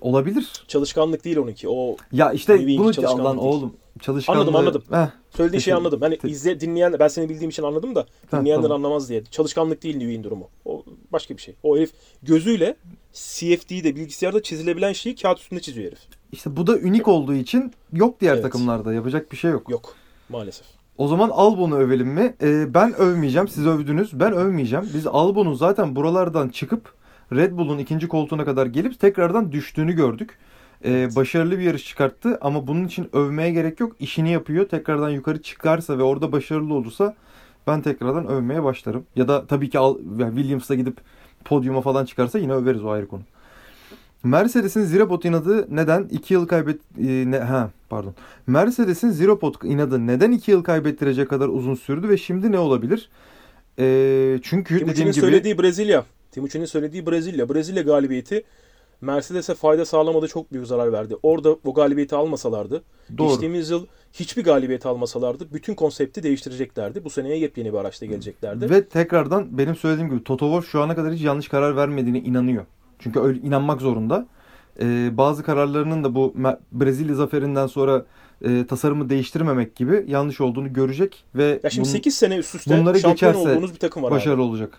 olabilir. Çalışkanlık değil onunki. O Ya işte bunu değil. oğlum çalışkanlığı. Anladım, anladım. Heh, söylediğin şeyi anladım. Hani te- izle dinleyen ben seni bildiğim için anladım da dinleyenler tamam. anlamaz diye. Çalışkanlık değil Newey'in durumu. O başka bir şey. O herif gözüyle CFD'de bilgisayarda çizilebilen şeyi kağıt üstünde çiziyor herif. İşte bu da unik olduğu için yok diğer Evet. takımlarda yapacak bir şey yok. Yok maalesef. O zaman Albon'u övelim mi? Ee, ben övmeyeceğim. Siz övdünüz. Ben övmeyeceğim. Biz Albon'un zaten buralardan çıkıp Red Bull'un ikinci koltuğuna kadar gelip tekrardan düştüğünü gördük. Ee, başarılı bir yarış çıkarttı ama bunun için övmeye gerek yok. İşini yapıyor. Tekrardan yukarı çıkarsa ve orada başarılı olursa ben tekrardan övmeye başlarım. Ya da tabii ki Al- yani Williams'a gidip podyuma falan çıkarsa yine överiz o ayrı konu. Mercedes'in Zero Pot inadı neden 2 yıl kaybet e, ne ha pardon. Mercedes'in Zero Pot inadı neden 2 yıl kaybettirecek kadar uzun sürdü ve şimdi ne olabilir? E, çünkü dediğim Timuçin'in gibi söylediği Brezilya. Timuçin'in söylediği Brezilya. Brezilya galibiyeti Mercedes'e fayda sağlamadı. Çok büyük zarar verdi. Orada o galibiyeti almasalardı, doğru. geçtiğimiz yıl hiçbir galibiyeti almasalardı bütün konsepti değiştireceklerdi. Bu seneye yepyeni bir araçla geleceklerdi. Ve tekrardan benim söylediğim gibi Toto Wolff şu ana kadar hiç yanlış karar vermediğine inanıyor. Çünkü öyle inanmak zorunda. E, bazı kararlarının da bu Brezilya zaferinden sonra e, tasarımı değiştirmemek gibi yanlış olduğunu görecek ve ya şimdi bunun 8 sene üst üste bunları şampiyon olduğunuz bir takım var abi. başarılı olacak.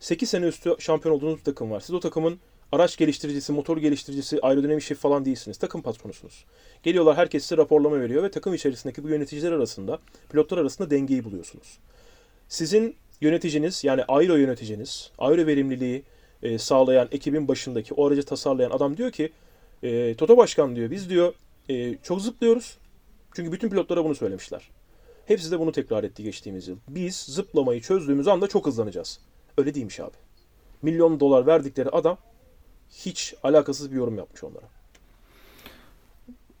8 sene üstü şampiyon olduğunuz bir takım var. Siz o takımın araç geliştiricisi, motor geliştiricisi, aerodinamik şef falan değilsiniz. Takım patronusunuz. Geliyorlar herkes size raporlama veriyor ve takım içerisindeki bu yöneticiler arasında, pilotlar arasında dengeyi buluyorsunuz. Sizin yöneticiniz yani aero yöneticiniz, aero verimliliği e, sağlayan ekibin başındaki o aracı tasarlayan adam diyor ki e, Toto Başkan diyor biz diyor e, çok zıplıyoruz. Çünkü bütün pilotlara bunu söylemişler. Hepsi de bunu tekrar etti geçtiğimiz yıl. Biz zıplamayı çözdüğümüz anda çok hızlanacağız. Öyle değilmiş abi. Milyon dolar verdikleri adam hiç alakasız bir yorum yapmış onlara.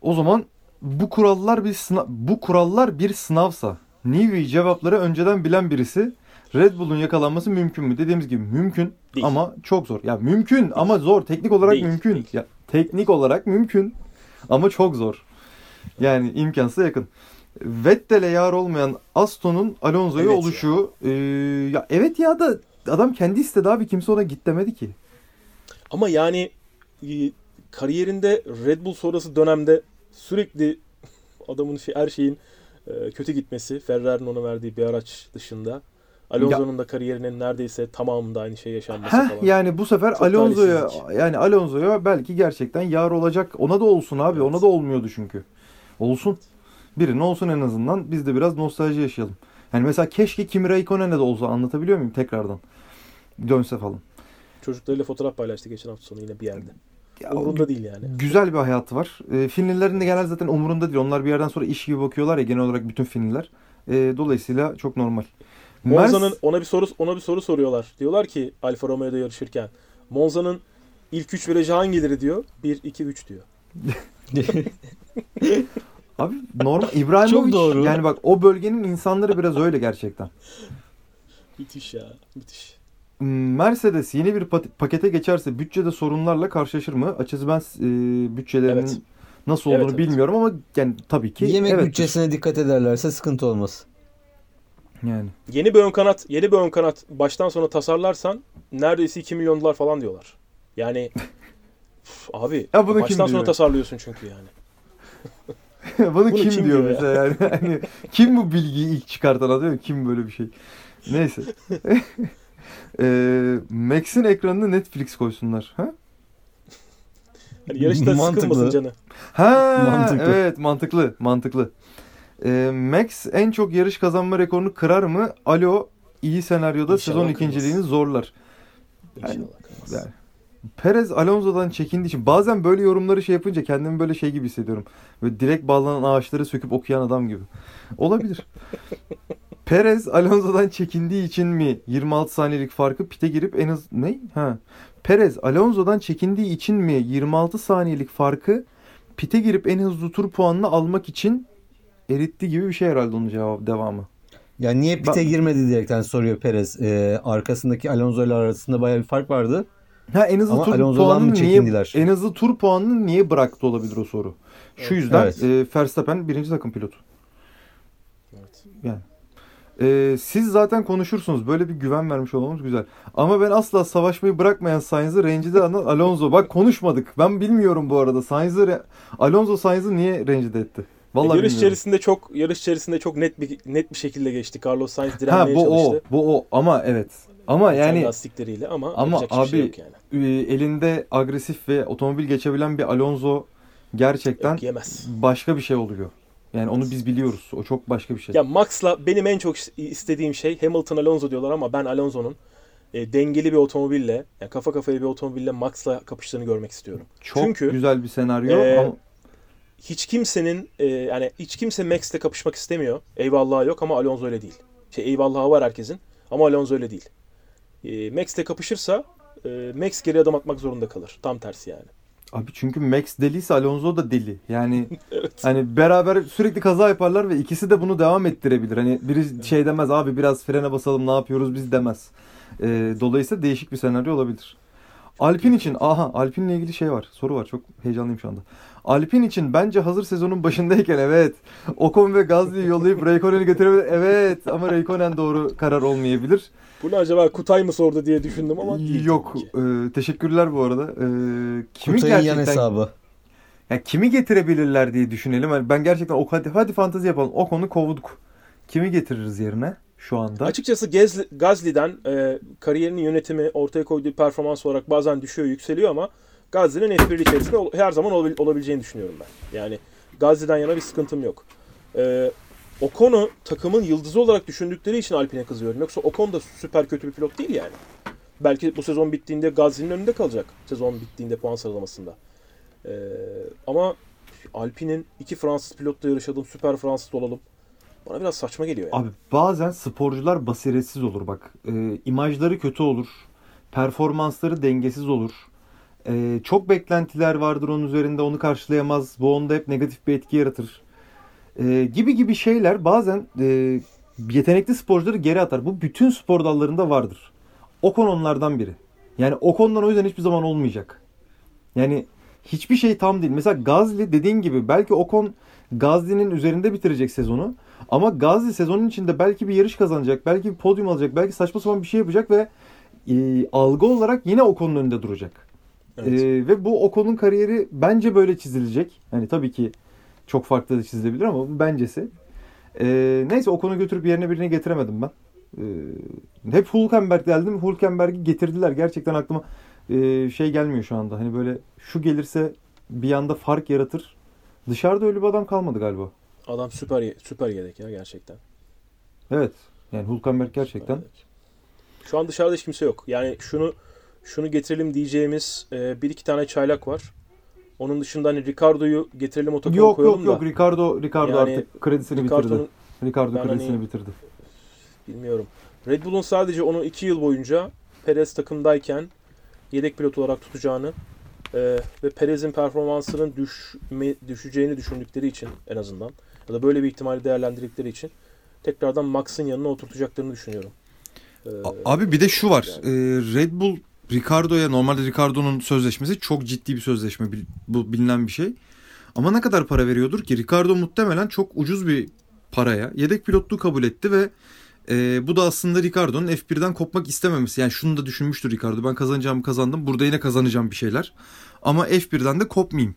O zaman bu kurallar bir sınav, bu kurallar bir sınavsa Newey cevapları önceden bilen birisi Red Bull'un yakalanması mümkün mü? Dediğimiz gibi mümkün Değil. ama çok zor. Ya mümkün ama zor. Teknik olarak Değil, mümkün. değil. Ya teknik olarak mümkün ama çok zor. Yani imkansıza yakın. Vettel'e yar olmayan Aston'un Alonso'ya Evet ya. oluşu e, ya evet ya da adam kendi istedi abi kimse ona git demedi ki. Ama yani e, kariyerinde Red Bull sonrası dönemde sürekli adamın şey, her şeyin e, kötü gitmesi, Ferrari'nin ona verdiği bir araç dışında Alonso'nun da kariyerinin neredeyse tamamında aynı şey yaşanması Heh, falan. yani bu sefer Çok Alonso'ya yani Alonso'ya belki gerçekten yar olacak. Ona da olsun abi. Evet. Ona da olmuyordu çünkü. Olsun. Birinin olsun en azından. Biz de biraz nostalji yaşayalım. Yani mesela keşke Kimi Raikkonen'e de olsa anlatabiliyor muyum tekrardan? Dönse falan. Çocuklarıyla fotoğraf paylaştı geçen hafta sonu yine bir yerde. Ya, Umurunda değil yani. Güzel bir hayatı var. E, Finlilerin de genel zaten umurunda değil. Onlar bir yerden sonra iş gibi bakıyorlar ya genel olarak bütün Finliler. E, dolayısıyla çok normal. Monza'nın ona bir soru ona bir soru soruyorlar. Diyorlar ki Alfa Romeo'da yarışırken Monza'nın ilk 3 virajı hangileri diyor? 1 2 3 diyor. Abi normal İbrahimovic Çok doğru. yani bak o bölgenin insanları biraz öyle gerçekten. Müthiş ya. Müthiş. Mercedes yeni bir pakete geçerse bütçede sorunlarla karşılaşır mı? Açıkçası ben e, bütçelerinin Evet. nasıl Evet, olduğunu evet. bilmiyorum ama yani tabii ki Yemek evet. bütçesine dikkat ederlerse sıkıntı olmaz. Yani Yeni bir ön kanat, yeni bir ön kanat baştan sona tasarlarsan neredeyse 2 milyon dolar falan diyorlar. Yani üf, abi Ya bunu kim baştan sonra tasarlıyorsun çünkü yani. bunu, Bunu kim, kim diyor diyor ya? mesela yani? Hani kim bu bilgiyi ilk çıkartan adam? Kim böyle bir şey? Neyse. e, Max'in ekranını Netflix koysunlar. Ha? Hani yarışta Mantıklı. sıkılmasın canı. Ha Mantıklı. evet mantıklı mantıklı. Ee, Max en çok yarış kazanma rekorunu kırar mı? Alo iyi senaryoda İnşallah sezon kırmaz. ikinciliğini zorlar. İnşallah Yani- kırmaz. Yani. Perez Alonso'dan çekindiği için bazen böyle yorumları şey yapınca kendimi böyle şey gibi hissediyorum. Böyle direkt bağlanan ağaçları söküp okuyan adam gibi. Olabilir. Perez Alonso'dan çekindiği için mi 26 saniyelik farkı pite girip en az ne? Ha. Perez Alonso'dan çekindiği için mi 26 saniyelik farkı pite girip en hızlı tur puanını almak için eritti gibi bir şey herhalde onun cevabı devamı. Ya niye pite Ben- girmedi diyerekten soruyor Perez. Ee, arkasındaki Alonso ile arasında bayağı bir fark vardı. Ha en Ama tur puanını niye çekindiler? en hızlı tur puanını niye bıraktı olabilir o soru. Şu yüzden Evet. e, Verstappen birinci takım pilotu. Evet. Yani. E, siz zaten konuşursunuz. Böyle bir güven vermiş olmamız güzel. Ama ben asla savaşmayı bırakmayan Sainz'ı rencide eden Alonso. Bak konuşmadık. Ben bilmiyorum bu arada. Sainz'ı re- Alonso Sainz'ı niye rencide etti? Vallahi yarış bilmiyorum. içerisinde çok yarış içerisinde çok net bir net bir şekilde geçti. Carlos Sainz Ha direnmeye bu çalıştı. o. Bu o. Ama evet. Ama Kendi yani lastikleriyle ama, Ama şey abi- yok yani. e, elinde agresif ve otomobil geçebilen bir Alonso gerçekten Yok, yemez. başka bir şey oluyor. Yani onu biz biliyoruz. O çok başka bir şey. Ya Max'la benim en çok istediğim şey Hamilton Alonso diyorlar ama ben Alonso'nun e, dengeli bir otomobille, yani kafa kafaya bir otomobille Max'la kapıştığını görmek istiyorum. çok çünkü- güzel bir senaryo Ee, ama Hiç kimsenin e, yani hiç kimse Max'le kapışmak istemiyor. Eyvallahı yok ama Alonso öyle değil. Şey eyvallahı var herkesin ama Alonso öyle değil. E, Max'le kapışırsa e, Max geri adım atmak zorunda kalır. Tam tersi yani. abi çünkü Max deliyse Alonso da deli. Yani Evet. hani beraber sürekli kaza yaparlar ve ikisi de bunu devam ettirebilir. Hani biri şey demez abi biraz frene basalım ne yapıyoruz biz demez. Ee, dolayısıyla değişik bir senaryo olabilir. Alpin için aha Alpin'le ilgili şey var. Soru var. Çok heyecanlıyım şu anda. Alpin için bence hazır sezonun başındayken evet. Ocon ve Gasly'yi yollayıp Raikkonen'i götürebilir. Evet ama Raikkonen doğru karar olmayabilir. Bunu acaba Kutay mı sordu diye düşündüm ama değil Yok. Ee, teşekkürler bu arada. Ee, kimi Kutay'ın yan gerçekten hesabı. ya kimi getirebilirler diye düşünelim. Hani ben gerçekten o hadi, hadi fantezi yapalım. O konu kovduk. Kimi getiririz yerine şu anda? Açıkçası Gazli, Gazli'den e, kariyerinin yönetimi, ortaya koyduğu performans olarak bazen düşüyor, yükseliyor ama Gazli'nin F1 içerisinde her zaman olabil- olabileceğini düşünüyorum ben. Yani Gazli'den yana bir sıkıntım yok. E, Ocon'u takımın yıldızı olarak düşündükleri için Alpine'e kızıyorum. Yoksa Ocon da süper kötü bir pilot değil yani. Belki bu sezon bittiğinde Gazli'nin önünde kalacak. Sezon bittiğinde puan sıralamasında. E, ama Alpine'in iki Fransız pilotla yarışalım, süper Fransız olalım. Bana biraz saçma geliyor yani. Abi bazen sporcular basiretsiz olur bak. Ee, imajları kötü olur. Performansları dengesiz olur. Ee, çok beklentiler vardır onun üzerinde onu karşılayamaz. Bu onda hep negatif bir etki yaratır. Ee, gibi gibi şeyler bazen e, yetenekli sporcuları geri atar. Bu bütün spor dallarında vardır. Ocon onlardan biri. Yani Ocon'dan o yüzden hiçbir zaman olmayacak. Yani hiçbir şey tam değil. Mesela Gazli dediğin gibi belki Ocon Gazli'nin üzerinde bitirecek sezonu. Ama Gazli sezonun içinde belki bir yarış kazanacak, belki bir podyum alacak, belki saçma sapan bir şey yapacak ve e, algı olarak yine Ocon'un önünde duracak. Evet. E, ve bu Ocon'un kariyeri bence böyle çizilecek. Yani tabii ki çok farklı da çizilebilir ama bu bencesi. E, neyse Ocon'u götürüp yerine birini getiremedim ben. E, hep Hülkenberg geldim. Hülkenberg'i getirdiler. Gerçekten aklıma e, şey gelmiyor şu anda. Hani böyle şu gelirse bir anda fark yaratır. Dışarıda öyle bir adam kalmadı galiba. Adam süper süper yedek ya gerçekten. Evet. Yani Hülkenberg gerçekten. Şu an dışarıda hiç kimse yok. Yani şunu şunu getirelim diyeceğimiz e, bir iki tane çaylak var. Onun dışında hani Ricardo'yu getirelim o takıma Yok koyalım yok da. yok Ricardo Ricardo Yani artık kredisini bitirdi. Ricardo Ben kredisini hani- bitirdi. bilmiyorum. Red Bull'un sadece onu iki yıl boyunca Perez takımdayken yedek pilot olarak tutacağını e, ve Perez'in performansının düşme, düşeceğini düşündükleri için en azından ya da böyle bir ihtimali değerlendirdikleri için tekrardan Max'ın yanına oturtacaklarını düşünüyorum. E, A- Abi bir de şu var. Yani. Ee, Red Bull Ricardo'ya normalde Ricardo'nun sözleşmesi çok ciddi bir sözleşme. Bu bilinen bir şey. Ama ne kadar para veriyordur ki? Ricardo muhtemelen çok ucuz bir paraya yedek pilotluğu kabul etti ve e, bu da aslında Ricardo'nun F1'den kopmak istememesi. Yani şunu da düşünmüştür Ricardo. Ben kazanacağımı kazandım. Burada yine kazanacağım bir şeyler. Ama F1'den de kopmayayım.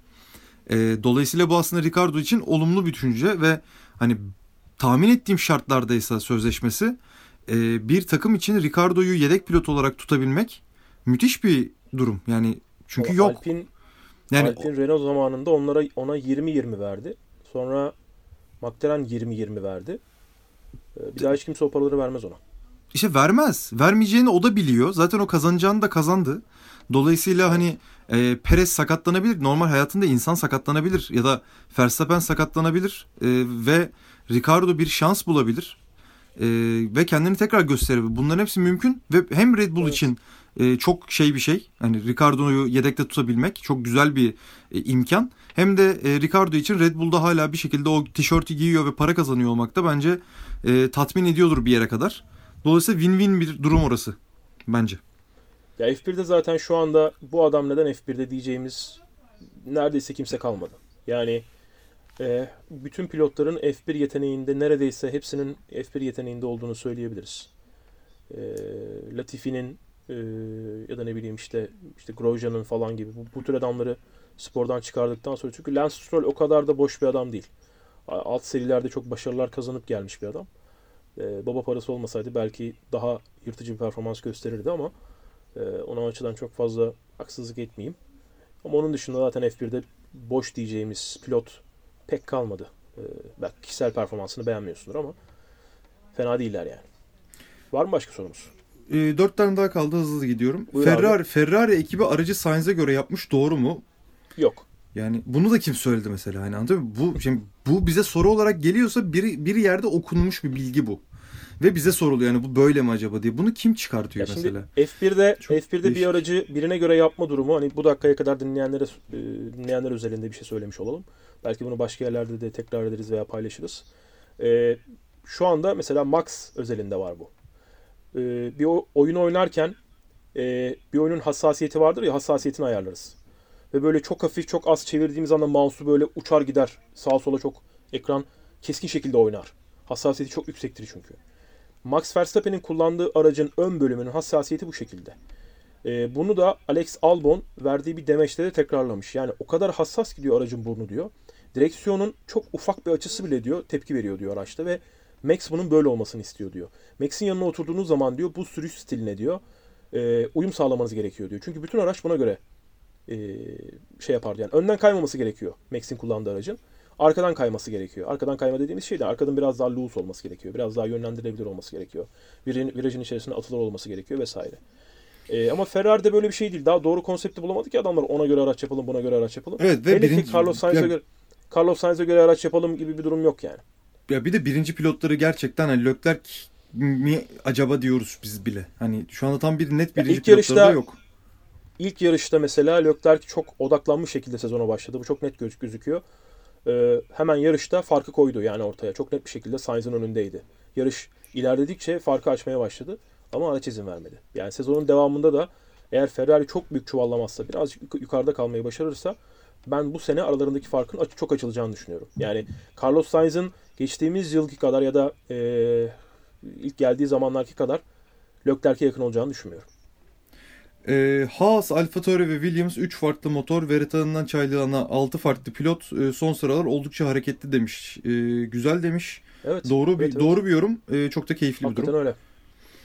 E, dolayısıyla bu aslında Ricardo için olumlu bir düşünce ve hani tahmin ettiğim şartlardaysa sözleşmesi e, bir takım için Ricardo'yu yedek pilot olarak tutabilmek müthiş bir durum. Yani çünkü o yok. Alpine, Yani Alpine Renault zamanında onlara ona 20-20 verdi. Sonra McLaren 20-20 verdi. E, bir daha hiç kimse o paraları vermez ona. işte vermez. Vermeyeceğini o da biliyor. Zaten o kazanacağını da kazandı. Dolayısıyla hani e, Perez sakatlanabilir. Normal hayatında insan sakatlanabilir. Ya da Verstappen sakatlanabilir. E, ve Ricardo bir şans bulabilir. E, ve kendini tekrar gösterebilir. Bunların hepsi mümkün. Ve hem Red Bull Evet. için e, çok şey bir şey. Hani Ricardo'yu yedekte tutabilmek çok güzel bir e, imkan. Hem de e, Ricardo için Red Bull'da hala bir şekilde o tişörtü giyiyor ve para kazanıyor olmak da bence e, tatmin ediyordur bir yere kadar. Dolayısıyla win-win bir durum orası bence. Ya F1'de zaten şu anda bu adam neden F1'de diyeceğimiz neredeyse kimse kalmadı. Yani e, bütün pilotların F1 yeteneğinde neredeyse hepsinin F1 yeteneğinde olduğunu söyleyebiliriz. E, Latifi'nin e, ya da ne bileyim işte işte Grosjean'ın falan gibi bu, bu tür adamları spordan çıkardıktan sonra çünkü Lance Stroll o kadar da boş bir adam değil. Alt serilerde çok başarılar kazanıp gelmiş bir adam. E, baba parası olmasaydı belki daha yırtıcı bir performans gösterirdi ama ee, ona açıdan çok fazla haksızlık etmeyeyim. Ama onun dışında zaten F1'de boş diyeceğimiz pilot pek kalmadı. Ee, belki kişisel performansını beğenmiyorsundur ama fena değiller yani. Var mı başka sorumuz? E, dört tane daha kaldı hızlı gidiyorum. Buyur Ferrari, Ferrari ekibi aracı Sainz'e göre yapmış doğru mu? Yok. Yani bunu da kim söyledi mesela hani anladın mı? Bu, şimdi bu bize soru olarak geliyorsa bir, bir yerde okunmuş bir bilgi bu. Ve bize soruluyor yani bu böyle mi acaba diye. Bunu kim çıkartıyor Ya şimdi mesela? F1'de Çok F1'de değişik. bir aracı birine göre yapma durumu hani bu dakikaya kadar dinleyenlere e, dinleyenler özelinde bir şey söylemiş olalım. Belki bunu başka yerlerde de tekrar ederiz veya paylaşırız. E, şu anda mesela Max özelinde var bu. E, bir oyun oynarken e, bir oyunun hassasiyeti vardır ya hassasiyetini ayarlarız. Ve böyle çok hafif çok az çevirdiğimiz anda mouse'u böyle uçar gider. Sağa sola çok ekran keskin şekilde oynar. Hassasiyeti çok yüksektir çünkü. Max Verstappen'in kullandığı aracın ön bölümünün hassasiyeti bu şekilde. Ee, bunu da Alex Albon verdiği bir demeçte de tekrarlamış. Yani o kadar hassas gidiyor aracın burnu diyor. Direksiyonun çok ufak bir açısı bile diyor tepki veriyor diyor araçta ve Max bunun böyle olmasını istiyor diyor. Max'in yanına oturduğunuz zaman diyor bu sürüş stiline diyor e, uyum sağlamanız gerekiyor diyor. Çünkü bütün araç buna göre e, şey yapar yani önden kaymaması gerekiyor Max'in kullandığı aracın. Arkadan kayması gerekiyor. Arkadan kayma dediğimiz şey de arkadan biraz daha loose olması gerekiyor. Biraz daha yönlendirilebilir olması gerekiyor. Virajın, virajın içerisinde atılır olması gerekiyor vesaire. Ee, ama Ferrari'de böyle bir şey değil. Daha doğru konsepti bulamadı ki adamlar ona göre araç yapalım, buna göre araç yapalım. Evet ve Hele birinci, ki Carlos Sainz'e göre Carlos Sainz'e göre araç yapalım gibi bir durum yok yani. ya bir de birinci pilotları gerçekten hani Leclerc mi acaba diyoruz biz bile. Hani şu anda tam bir net Ya birinci ilk pilotları da yarışta- yok. İlk yarışta mesela Leclerc çok odaklanmış şekilde sezona başladı. Bu çok net göz gözüküyor. Ee, hemen yarışta farkı koydu yani ortaya. Çok net bir şekilde Sainz'ın önündeydi. Yarış ilerledikçe farkı açmaya başladı. Ama araç izin vermedi. Yani sezonun devamında da eğer Ferrari çok büyük çuvallamazsa, birazcık yuk- yukarıda kalmayı başarırsa ben bu sene aralarındaki farkın çok açılacağını düşünüyorum. Yani Carlos Sainz'ın geçtiğimiz yılki kadar ya da e, ilk geldiği zamanlarki kadar Leclerc'e yakın olacağını düşünmüyorum. Ee, Haas, Alfa Tauri ve Williams 3 farklı motor, veri tabanından çaylana 6 farklı pilot e, son sıralar oldukça hareketli demiş. E, güzel demiş. Evet. Doğru bir evet, evet. doğru bir yorum. E, çok da keyifli bir Hakikaten durum. öyle.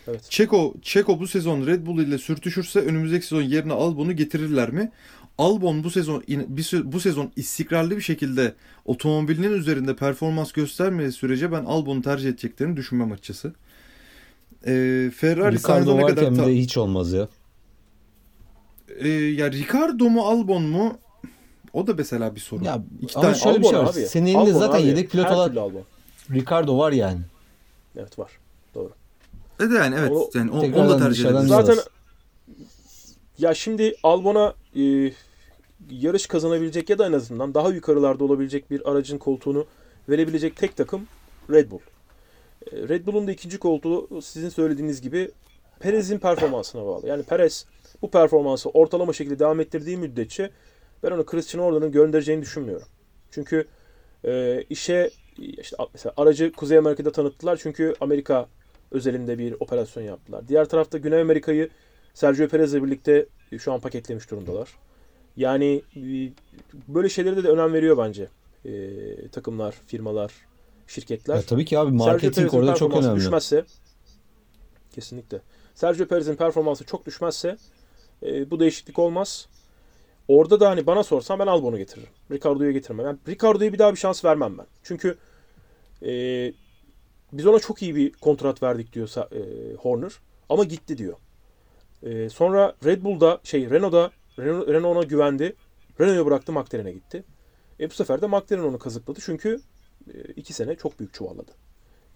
Evet. Çeko, Çeko bu sezon Red Bull ile sürtüşürse önümüzdeki sezon yerine Albon'u getirirler mi? Albon bu sezon bir bu sezon istikrarlı bir şekilde otomobilinin üzerinde performans göstermediği sürece ben Albon'u tercih edeceklerini düşünmem açıkçası. Ee, Ferrari Ricardo ne kadar varken ta- de hiç olmaz ya. Ee, ya Ricardo mu Albon mu? O da mesela bir sorun. Ya İki ama tane şöyle bir şey Albon var. abi. Senin elinde Albon zaten abi. yedek pilot Her Albon. Ricardo var yani. Evet var. Doğru. E de yani evet O- yani o- onu da tercih biraz. Zaten ya şimdi Albon'a e, yarış kazanabilecek ya da en azından daha yukarılarda olabilecek bir aracın koltuğunu verebilecek tek takım Red Bull. E, Red Bull'un da ikinci koltuğu sizin söylediğiniz gibi Perez'in performansına bağlı. Yani Perez bu performansı ortalama şekilde devam ettirdiği müddetçe ben onu Christian Horner'ın göndereceğini düşünmüyorum. Çünkü e, işe işte mesela aracı Kuzey Amerika'da tanıttılar çünkü Amerika özelinde bir operasyon yaptılar. Diğer tarafta Güney Amerika'yı Sergio Perez'le birlikte şu an paketlemiş durumdalar. Yani e, böyle şeylere de önem veriyor bence e, takımlar, firmalar, şirketler. Ya tabii ki abi marketing orada çok önemli. düşmezse kesinlikle. Sergio Perez'in performansı çok düşmezse e, bu değişiklik olmaz. Orada da hani bana sorsan ben Albon'u getiririm. Ricardo'yu getirmem. Yani Ricardo'ya bir daha bir şans vermem ben. Çünkü e, biz ona çok iyi bir kontrat verdik diyor e, Horner. Ama gitti diyor. E, sonra Red Bull'da şey Renault'da Renault, Renault ona güvendi. Renault'u bıraktı McLaren'e gitti. E bu sefer de McLaren onu kazıkladı. Çünkü e, iki sene çok büyük çuvalladı.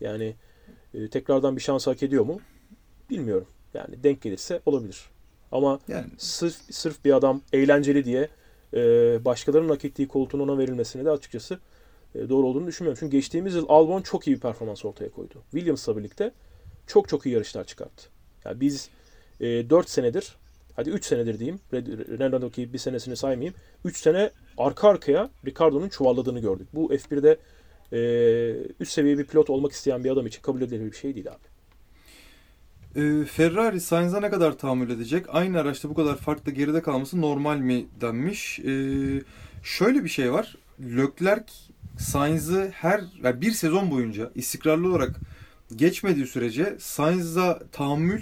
Yani e, tekrardan bir şans hak ediyor mu? Bilmiyorum. Yani denk gelirse olabilir. Ama Yani sırf sırf bir adam eğlenceli diye e, başkalarının hak ettiği koltuğun ona verilmesine de açıkçası e, doğru olduğunu düşünmüyorum. Çünkü geçtiğimiz yıl Albon çok iyi bir performans ortaya koydu. Williams'la birlikte çok çok iyi yarışlar çıkarttı. Yani biz e, 4 senedir hadi 3 senedir diyeyim. Renault'daki bir senesini saymayayım. 3 sene arka arkaya Ricardo'nun çuvalladığını gördük. Bu F1'de e, üst seviye bir pilot olmak isteyen bir adam için kabul edilebilir bir şey değil abi. Ee, Ferrari Sainz'a ne kadar tahammül edecek? Aynı araçta bu kadar farklı geride kalması normal mi denmiş. Ee, şöyle bir şey var. Leclerc Sainz'ı her yani bir sezon boyunca istikrarlı olarak geçmediği sürece Sainz'a tahammül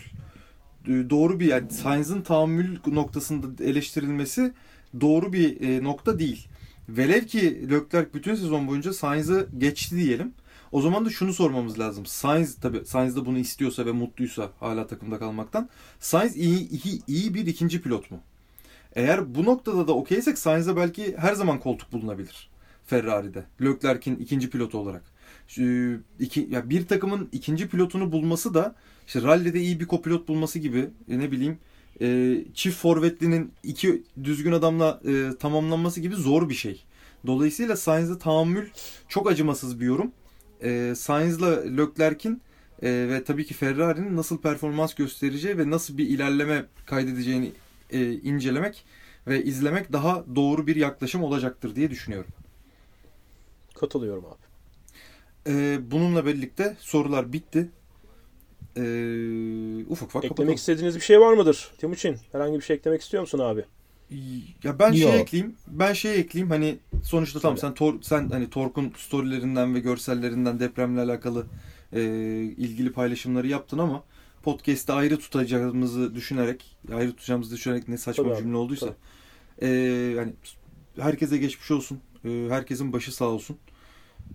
e, doğru bir yani Sainz'ın tahammül noktasında eleştirilmesi doğru bir e, nokta değil. Velev ki Leclerc bütün sezon boyunca Sainz'ı geçti diyelim. O zaman da şunu sormamız lazım. Sainz tabi Sainz de bunu istiyorsa ve mutluysa hala takımda kalmaktan. Sainz iyi, iyi, iyi bir ikinci pilot mu? Eğer bu noktada da okeysek Sainz'e belki her zaman koltuk bulunabilir. Ferrari'de. Leclerc'in ikinci pilotu olarak. İki, ya bir takımın ikinci pilotunu bulması da işte rallide iyi bir kopilot bulması gibi e, ne bileyim e, çift forvetlinin iki düzgün adamla e, tamamlanması gibi zor bir şey. Dolayısıyla Sainz'e tahammül çok acımasız bir yorum e, Sainz'la Leclerc'in e, ve tabii ki Ferrari'nin nasıl performans göstereceği ve nasıl bir ilerleme kaydedeceğini e, incelemek ve izlemek daha doğru bir yaklaşım olacaktır diye düşünüyorum. Katılıyorum abi. E, bununla birlikte sorular bitti. E, ufak ufak Eklemek kapatalım. istediğiniz bir şey var mıdır Timuçin? Herhangi bir şey eklemek istiyor musun abi? Ya ben Yok. şey ekleyeyim. Ben şey ekleyeyim. Hani sonuçta tamam Söyle. sen Tor, sen hani Tork'un storylerinden ve görsellerinden depremle alakalı e, ilgili paylaşımları yaptın ama podcast'te ayrı tutacağımızı düşünerek, ayrı tutacağımızı düşünerek ne saçma Tabii bir abi, cümle olduysa. E, yani herkese geçmiş olsun. E, herkesin başı sağ olsun.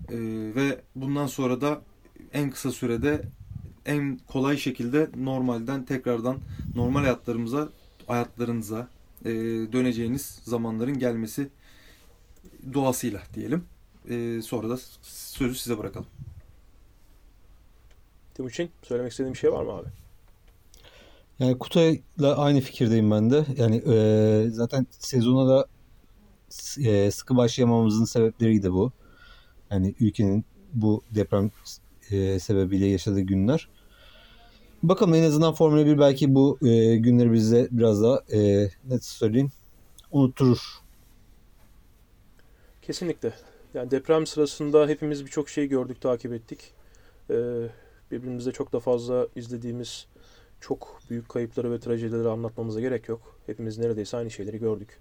E, ve bundan sonra da en kısa sürede en kolay şekilde normalden tekrardan normal hayatlarımıza, hayatlarınıza e, döneceğiniz zamanların gelmesi duasıyla diyelim. E, sonra da sözü size bırakalım. Timuçin söylemek istediğin bir şey var mı abi? Yani Kutay'la aynı fikirdeyim ben de. Yani e, zaten sezona da e, sıkı başlayamamızın sebepleriydi bu. Yani ülkenin bu deprem e, sebebiyle yaşadığı günler. Bakalım en azından Formula 1 belki bu e, günleri bize biraz daha e, net söyleyeyim unutturur. Kesinlikle. Yani deprem sırasında hepimiz birçok şey gördük, takip ettik. Ee, birbirimizde çok da fazla izlediğimiz çok büyük kayıpları ve trajedileri anlatmamıza gerek yok. Hepimiz neredeyse aynı şeyleri gördük.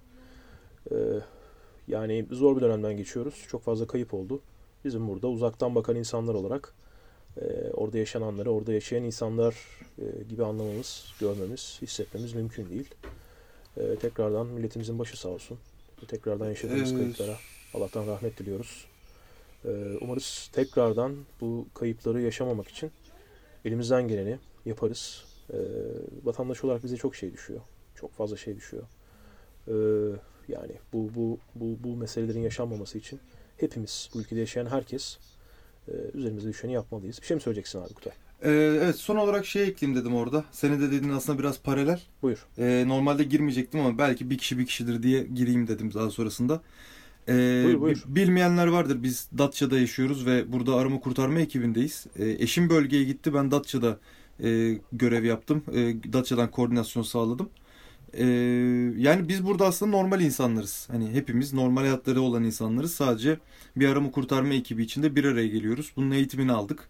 Ee, yani zor bir dönemden geçiyoruz. Çok fazla kayıp oldu. Bizim burada uzaktan bakan insanlar olarak e, orada yaşananları, orada yaşayan insanlar e, gibi anlamamız, görmemiz, hissetmemiz mümkün değil. E, tekrardan milletimizin başı sağ olsun. Tekrardan yaşadığımız Evet. kayıplara Allah'tan rahmet diliyoruz. E, umarız tekrardan bu kayıpları yaşamamak için elimizden geleni yaparız. E, vatandaş olarak bize çok şey düşüyor. Çok fazla şey düşüyor. E, yani bu, bu, bu, bu meselelerin yaşanmaması için hepimiz, bu ülkede yaşayan herkes e, üzerimize düşeni yapmalıyız. Bir şey mi söyleyeceksin abi Kutay? Ee, evet son olarak şey ekleyeyim dedim orada. Senin de dediğin aslında biraz paralel. Buyur. Ee, normalde girmeyecektim ama belki bir kişi bir kişidir diye gireyim dedim daha sonrasında. Ee, Buyur, buyur. bi- Bilmeyenler vardır. Biz Datça'da yaşıyoruz ve burada arama kurtarma ekibindeyiz. Ee, eşim bölgeye gitti. Ben Datça'da e, görev yaptım. E, Datça'dan koordinasyon sağladım. Ee, yani biz burada aslında normal insanlarız. Hani hepimiz normal hayatları olan insanlarız. Sadece bir arama kurtarma ekibi içinde bir araya geliyoruz. Bunun eğitimini aldık.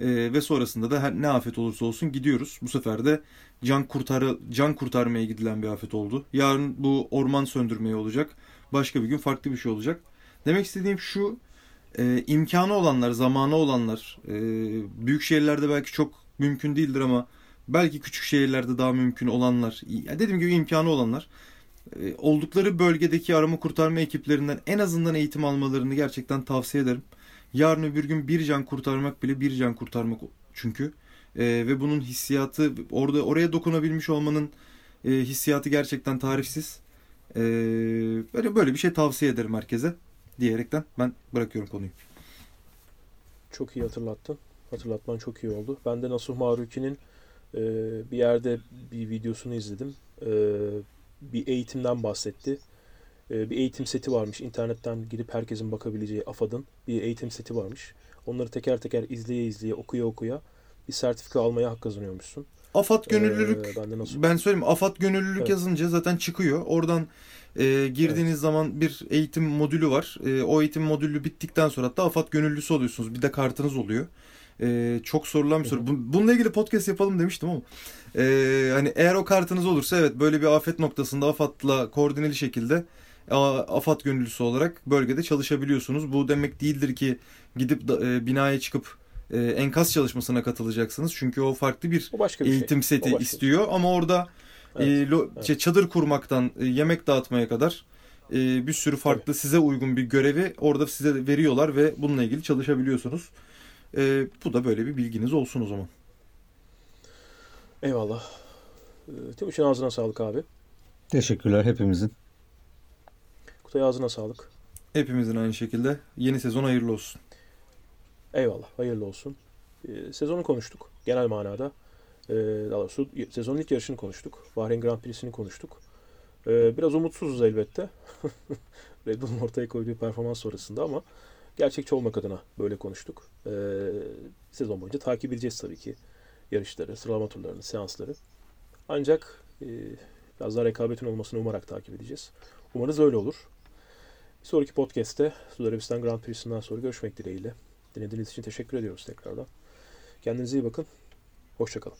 Ee, ve sonrasında da her ne afet olursa olsun gidiyoruz. Bu sefer de can kurtarı can kurtarmaya gidilen bir afet oldu. Yarın bu orman söndürmeye olacak. Başka bir gün farklı bir şey olacak. Demek istediğim şu e, imkanı olanlar, zamanı olanlar e, büyük şehirlerde belki çok mümkün değildir ama belki küçük şehirlerde daha mümkün olanlar, ya dediğim gibi imkanı olanlar e, oldukları bölgedeki arama kurtarma ekiplerinden en azından eğitim almalarını gerçekten tavsiye ederim. Yarın öbür gün bir can kurtarmak bile bir can kurtarmak çünkü. E, ve bunun hissiyatı orada oraya dokunabilmiş olmanın e, hissiyatı gerçekten tarifsiz. E, böyle böyle bir şey tavsiye ederim herkese diyerekten ben bırakıyorum konuyu. Çok iyi hatırlattın. Hatırlatman çok iyi oldu. Ben de Nasuh Maruki'nin e, bir yerde bir videosunu izledim. E, bir eğitimden bahsetti. E, bir eğitim seti varmış. İnternetten girip herkesin bakabileceği AFAD'ın bir eğitim seti varmış. Onları teker teker izleye izleye, okuya okuya bir sertifika almaya hak kazanıyormuşsun. Afat gönüllülük E, ben Nasuh. Ben söyleyeyim Afat gönüllülük Evet. yazınca zaten çıkıyor. Oradan e, girdiğiniz zaman bir eğitim modülü var. E, o eğitim modülü bittikten sonra hatta Afat gönüllüsü oluyorsunuz. Bir de kartınız oluyor. E, çok sorulan bir soru. Bununla ilgili podcast yapalım demiştim ama. E, hani eğer o kartınız olursa evet böyle bir afet noktasında AFAD'la koordineli şekilde AFAD gönüllüsü olarak bölgede çalışabiliyorsunuz. Bu demek değildir ki gidip da- e, binaya çıkıp e, enkaz çalışmasına katılacaksınız. Çünkü o farklı bir O başka bir şey. eğitim O seti istiyor ama orada Evet, e, lo- evet. şey, çadır kurmaktan e, yemek dağıtmaya kadar e, bir sürü farklı size uygun bir görevi orada size veriyorlar ve bununla ilgili çalışabiliyorsunuz. E, bu da böyle bir bilginiz olsun o zaman. Eyvallah. E, Timuçin ağzına sağlık abi. Teşekkürler hepimizin. Kutay ağzına sağlık. Hepimizin aynı şekilde yeni sezon hayırlı olsun. Eyvallah. Hayırlı olsun. Ee, sezonu konuştuk. Genel manada. Ee, daha doğrusu sezonun ilk yarışını konuştuk. Bahreyn Grand Prix'sini konuştuk. Biraz umutsuzuz elbette. Red Bull'un ortaya koyduğu performans sonrasında ama gerçekçi olmak adına böyle konuştuk. Ee, sezon boyunca takip edeceğiz tabii ki yarışları, sıralama turlarını, seansları. Ancak e, biraz daha rekabetin olmasını umarak takip edeceğiz. Umarız öyle olur. Bir sonraki podcast'te Suudi Arabistan Grand Prix'sinden sonra görüşmek dileğiyle. Dinlediğiniz için teşekkür ediyoruz tekrardan. Kendinize iyi bakın. Hoşçakalın.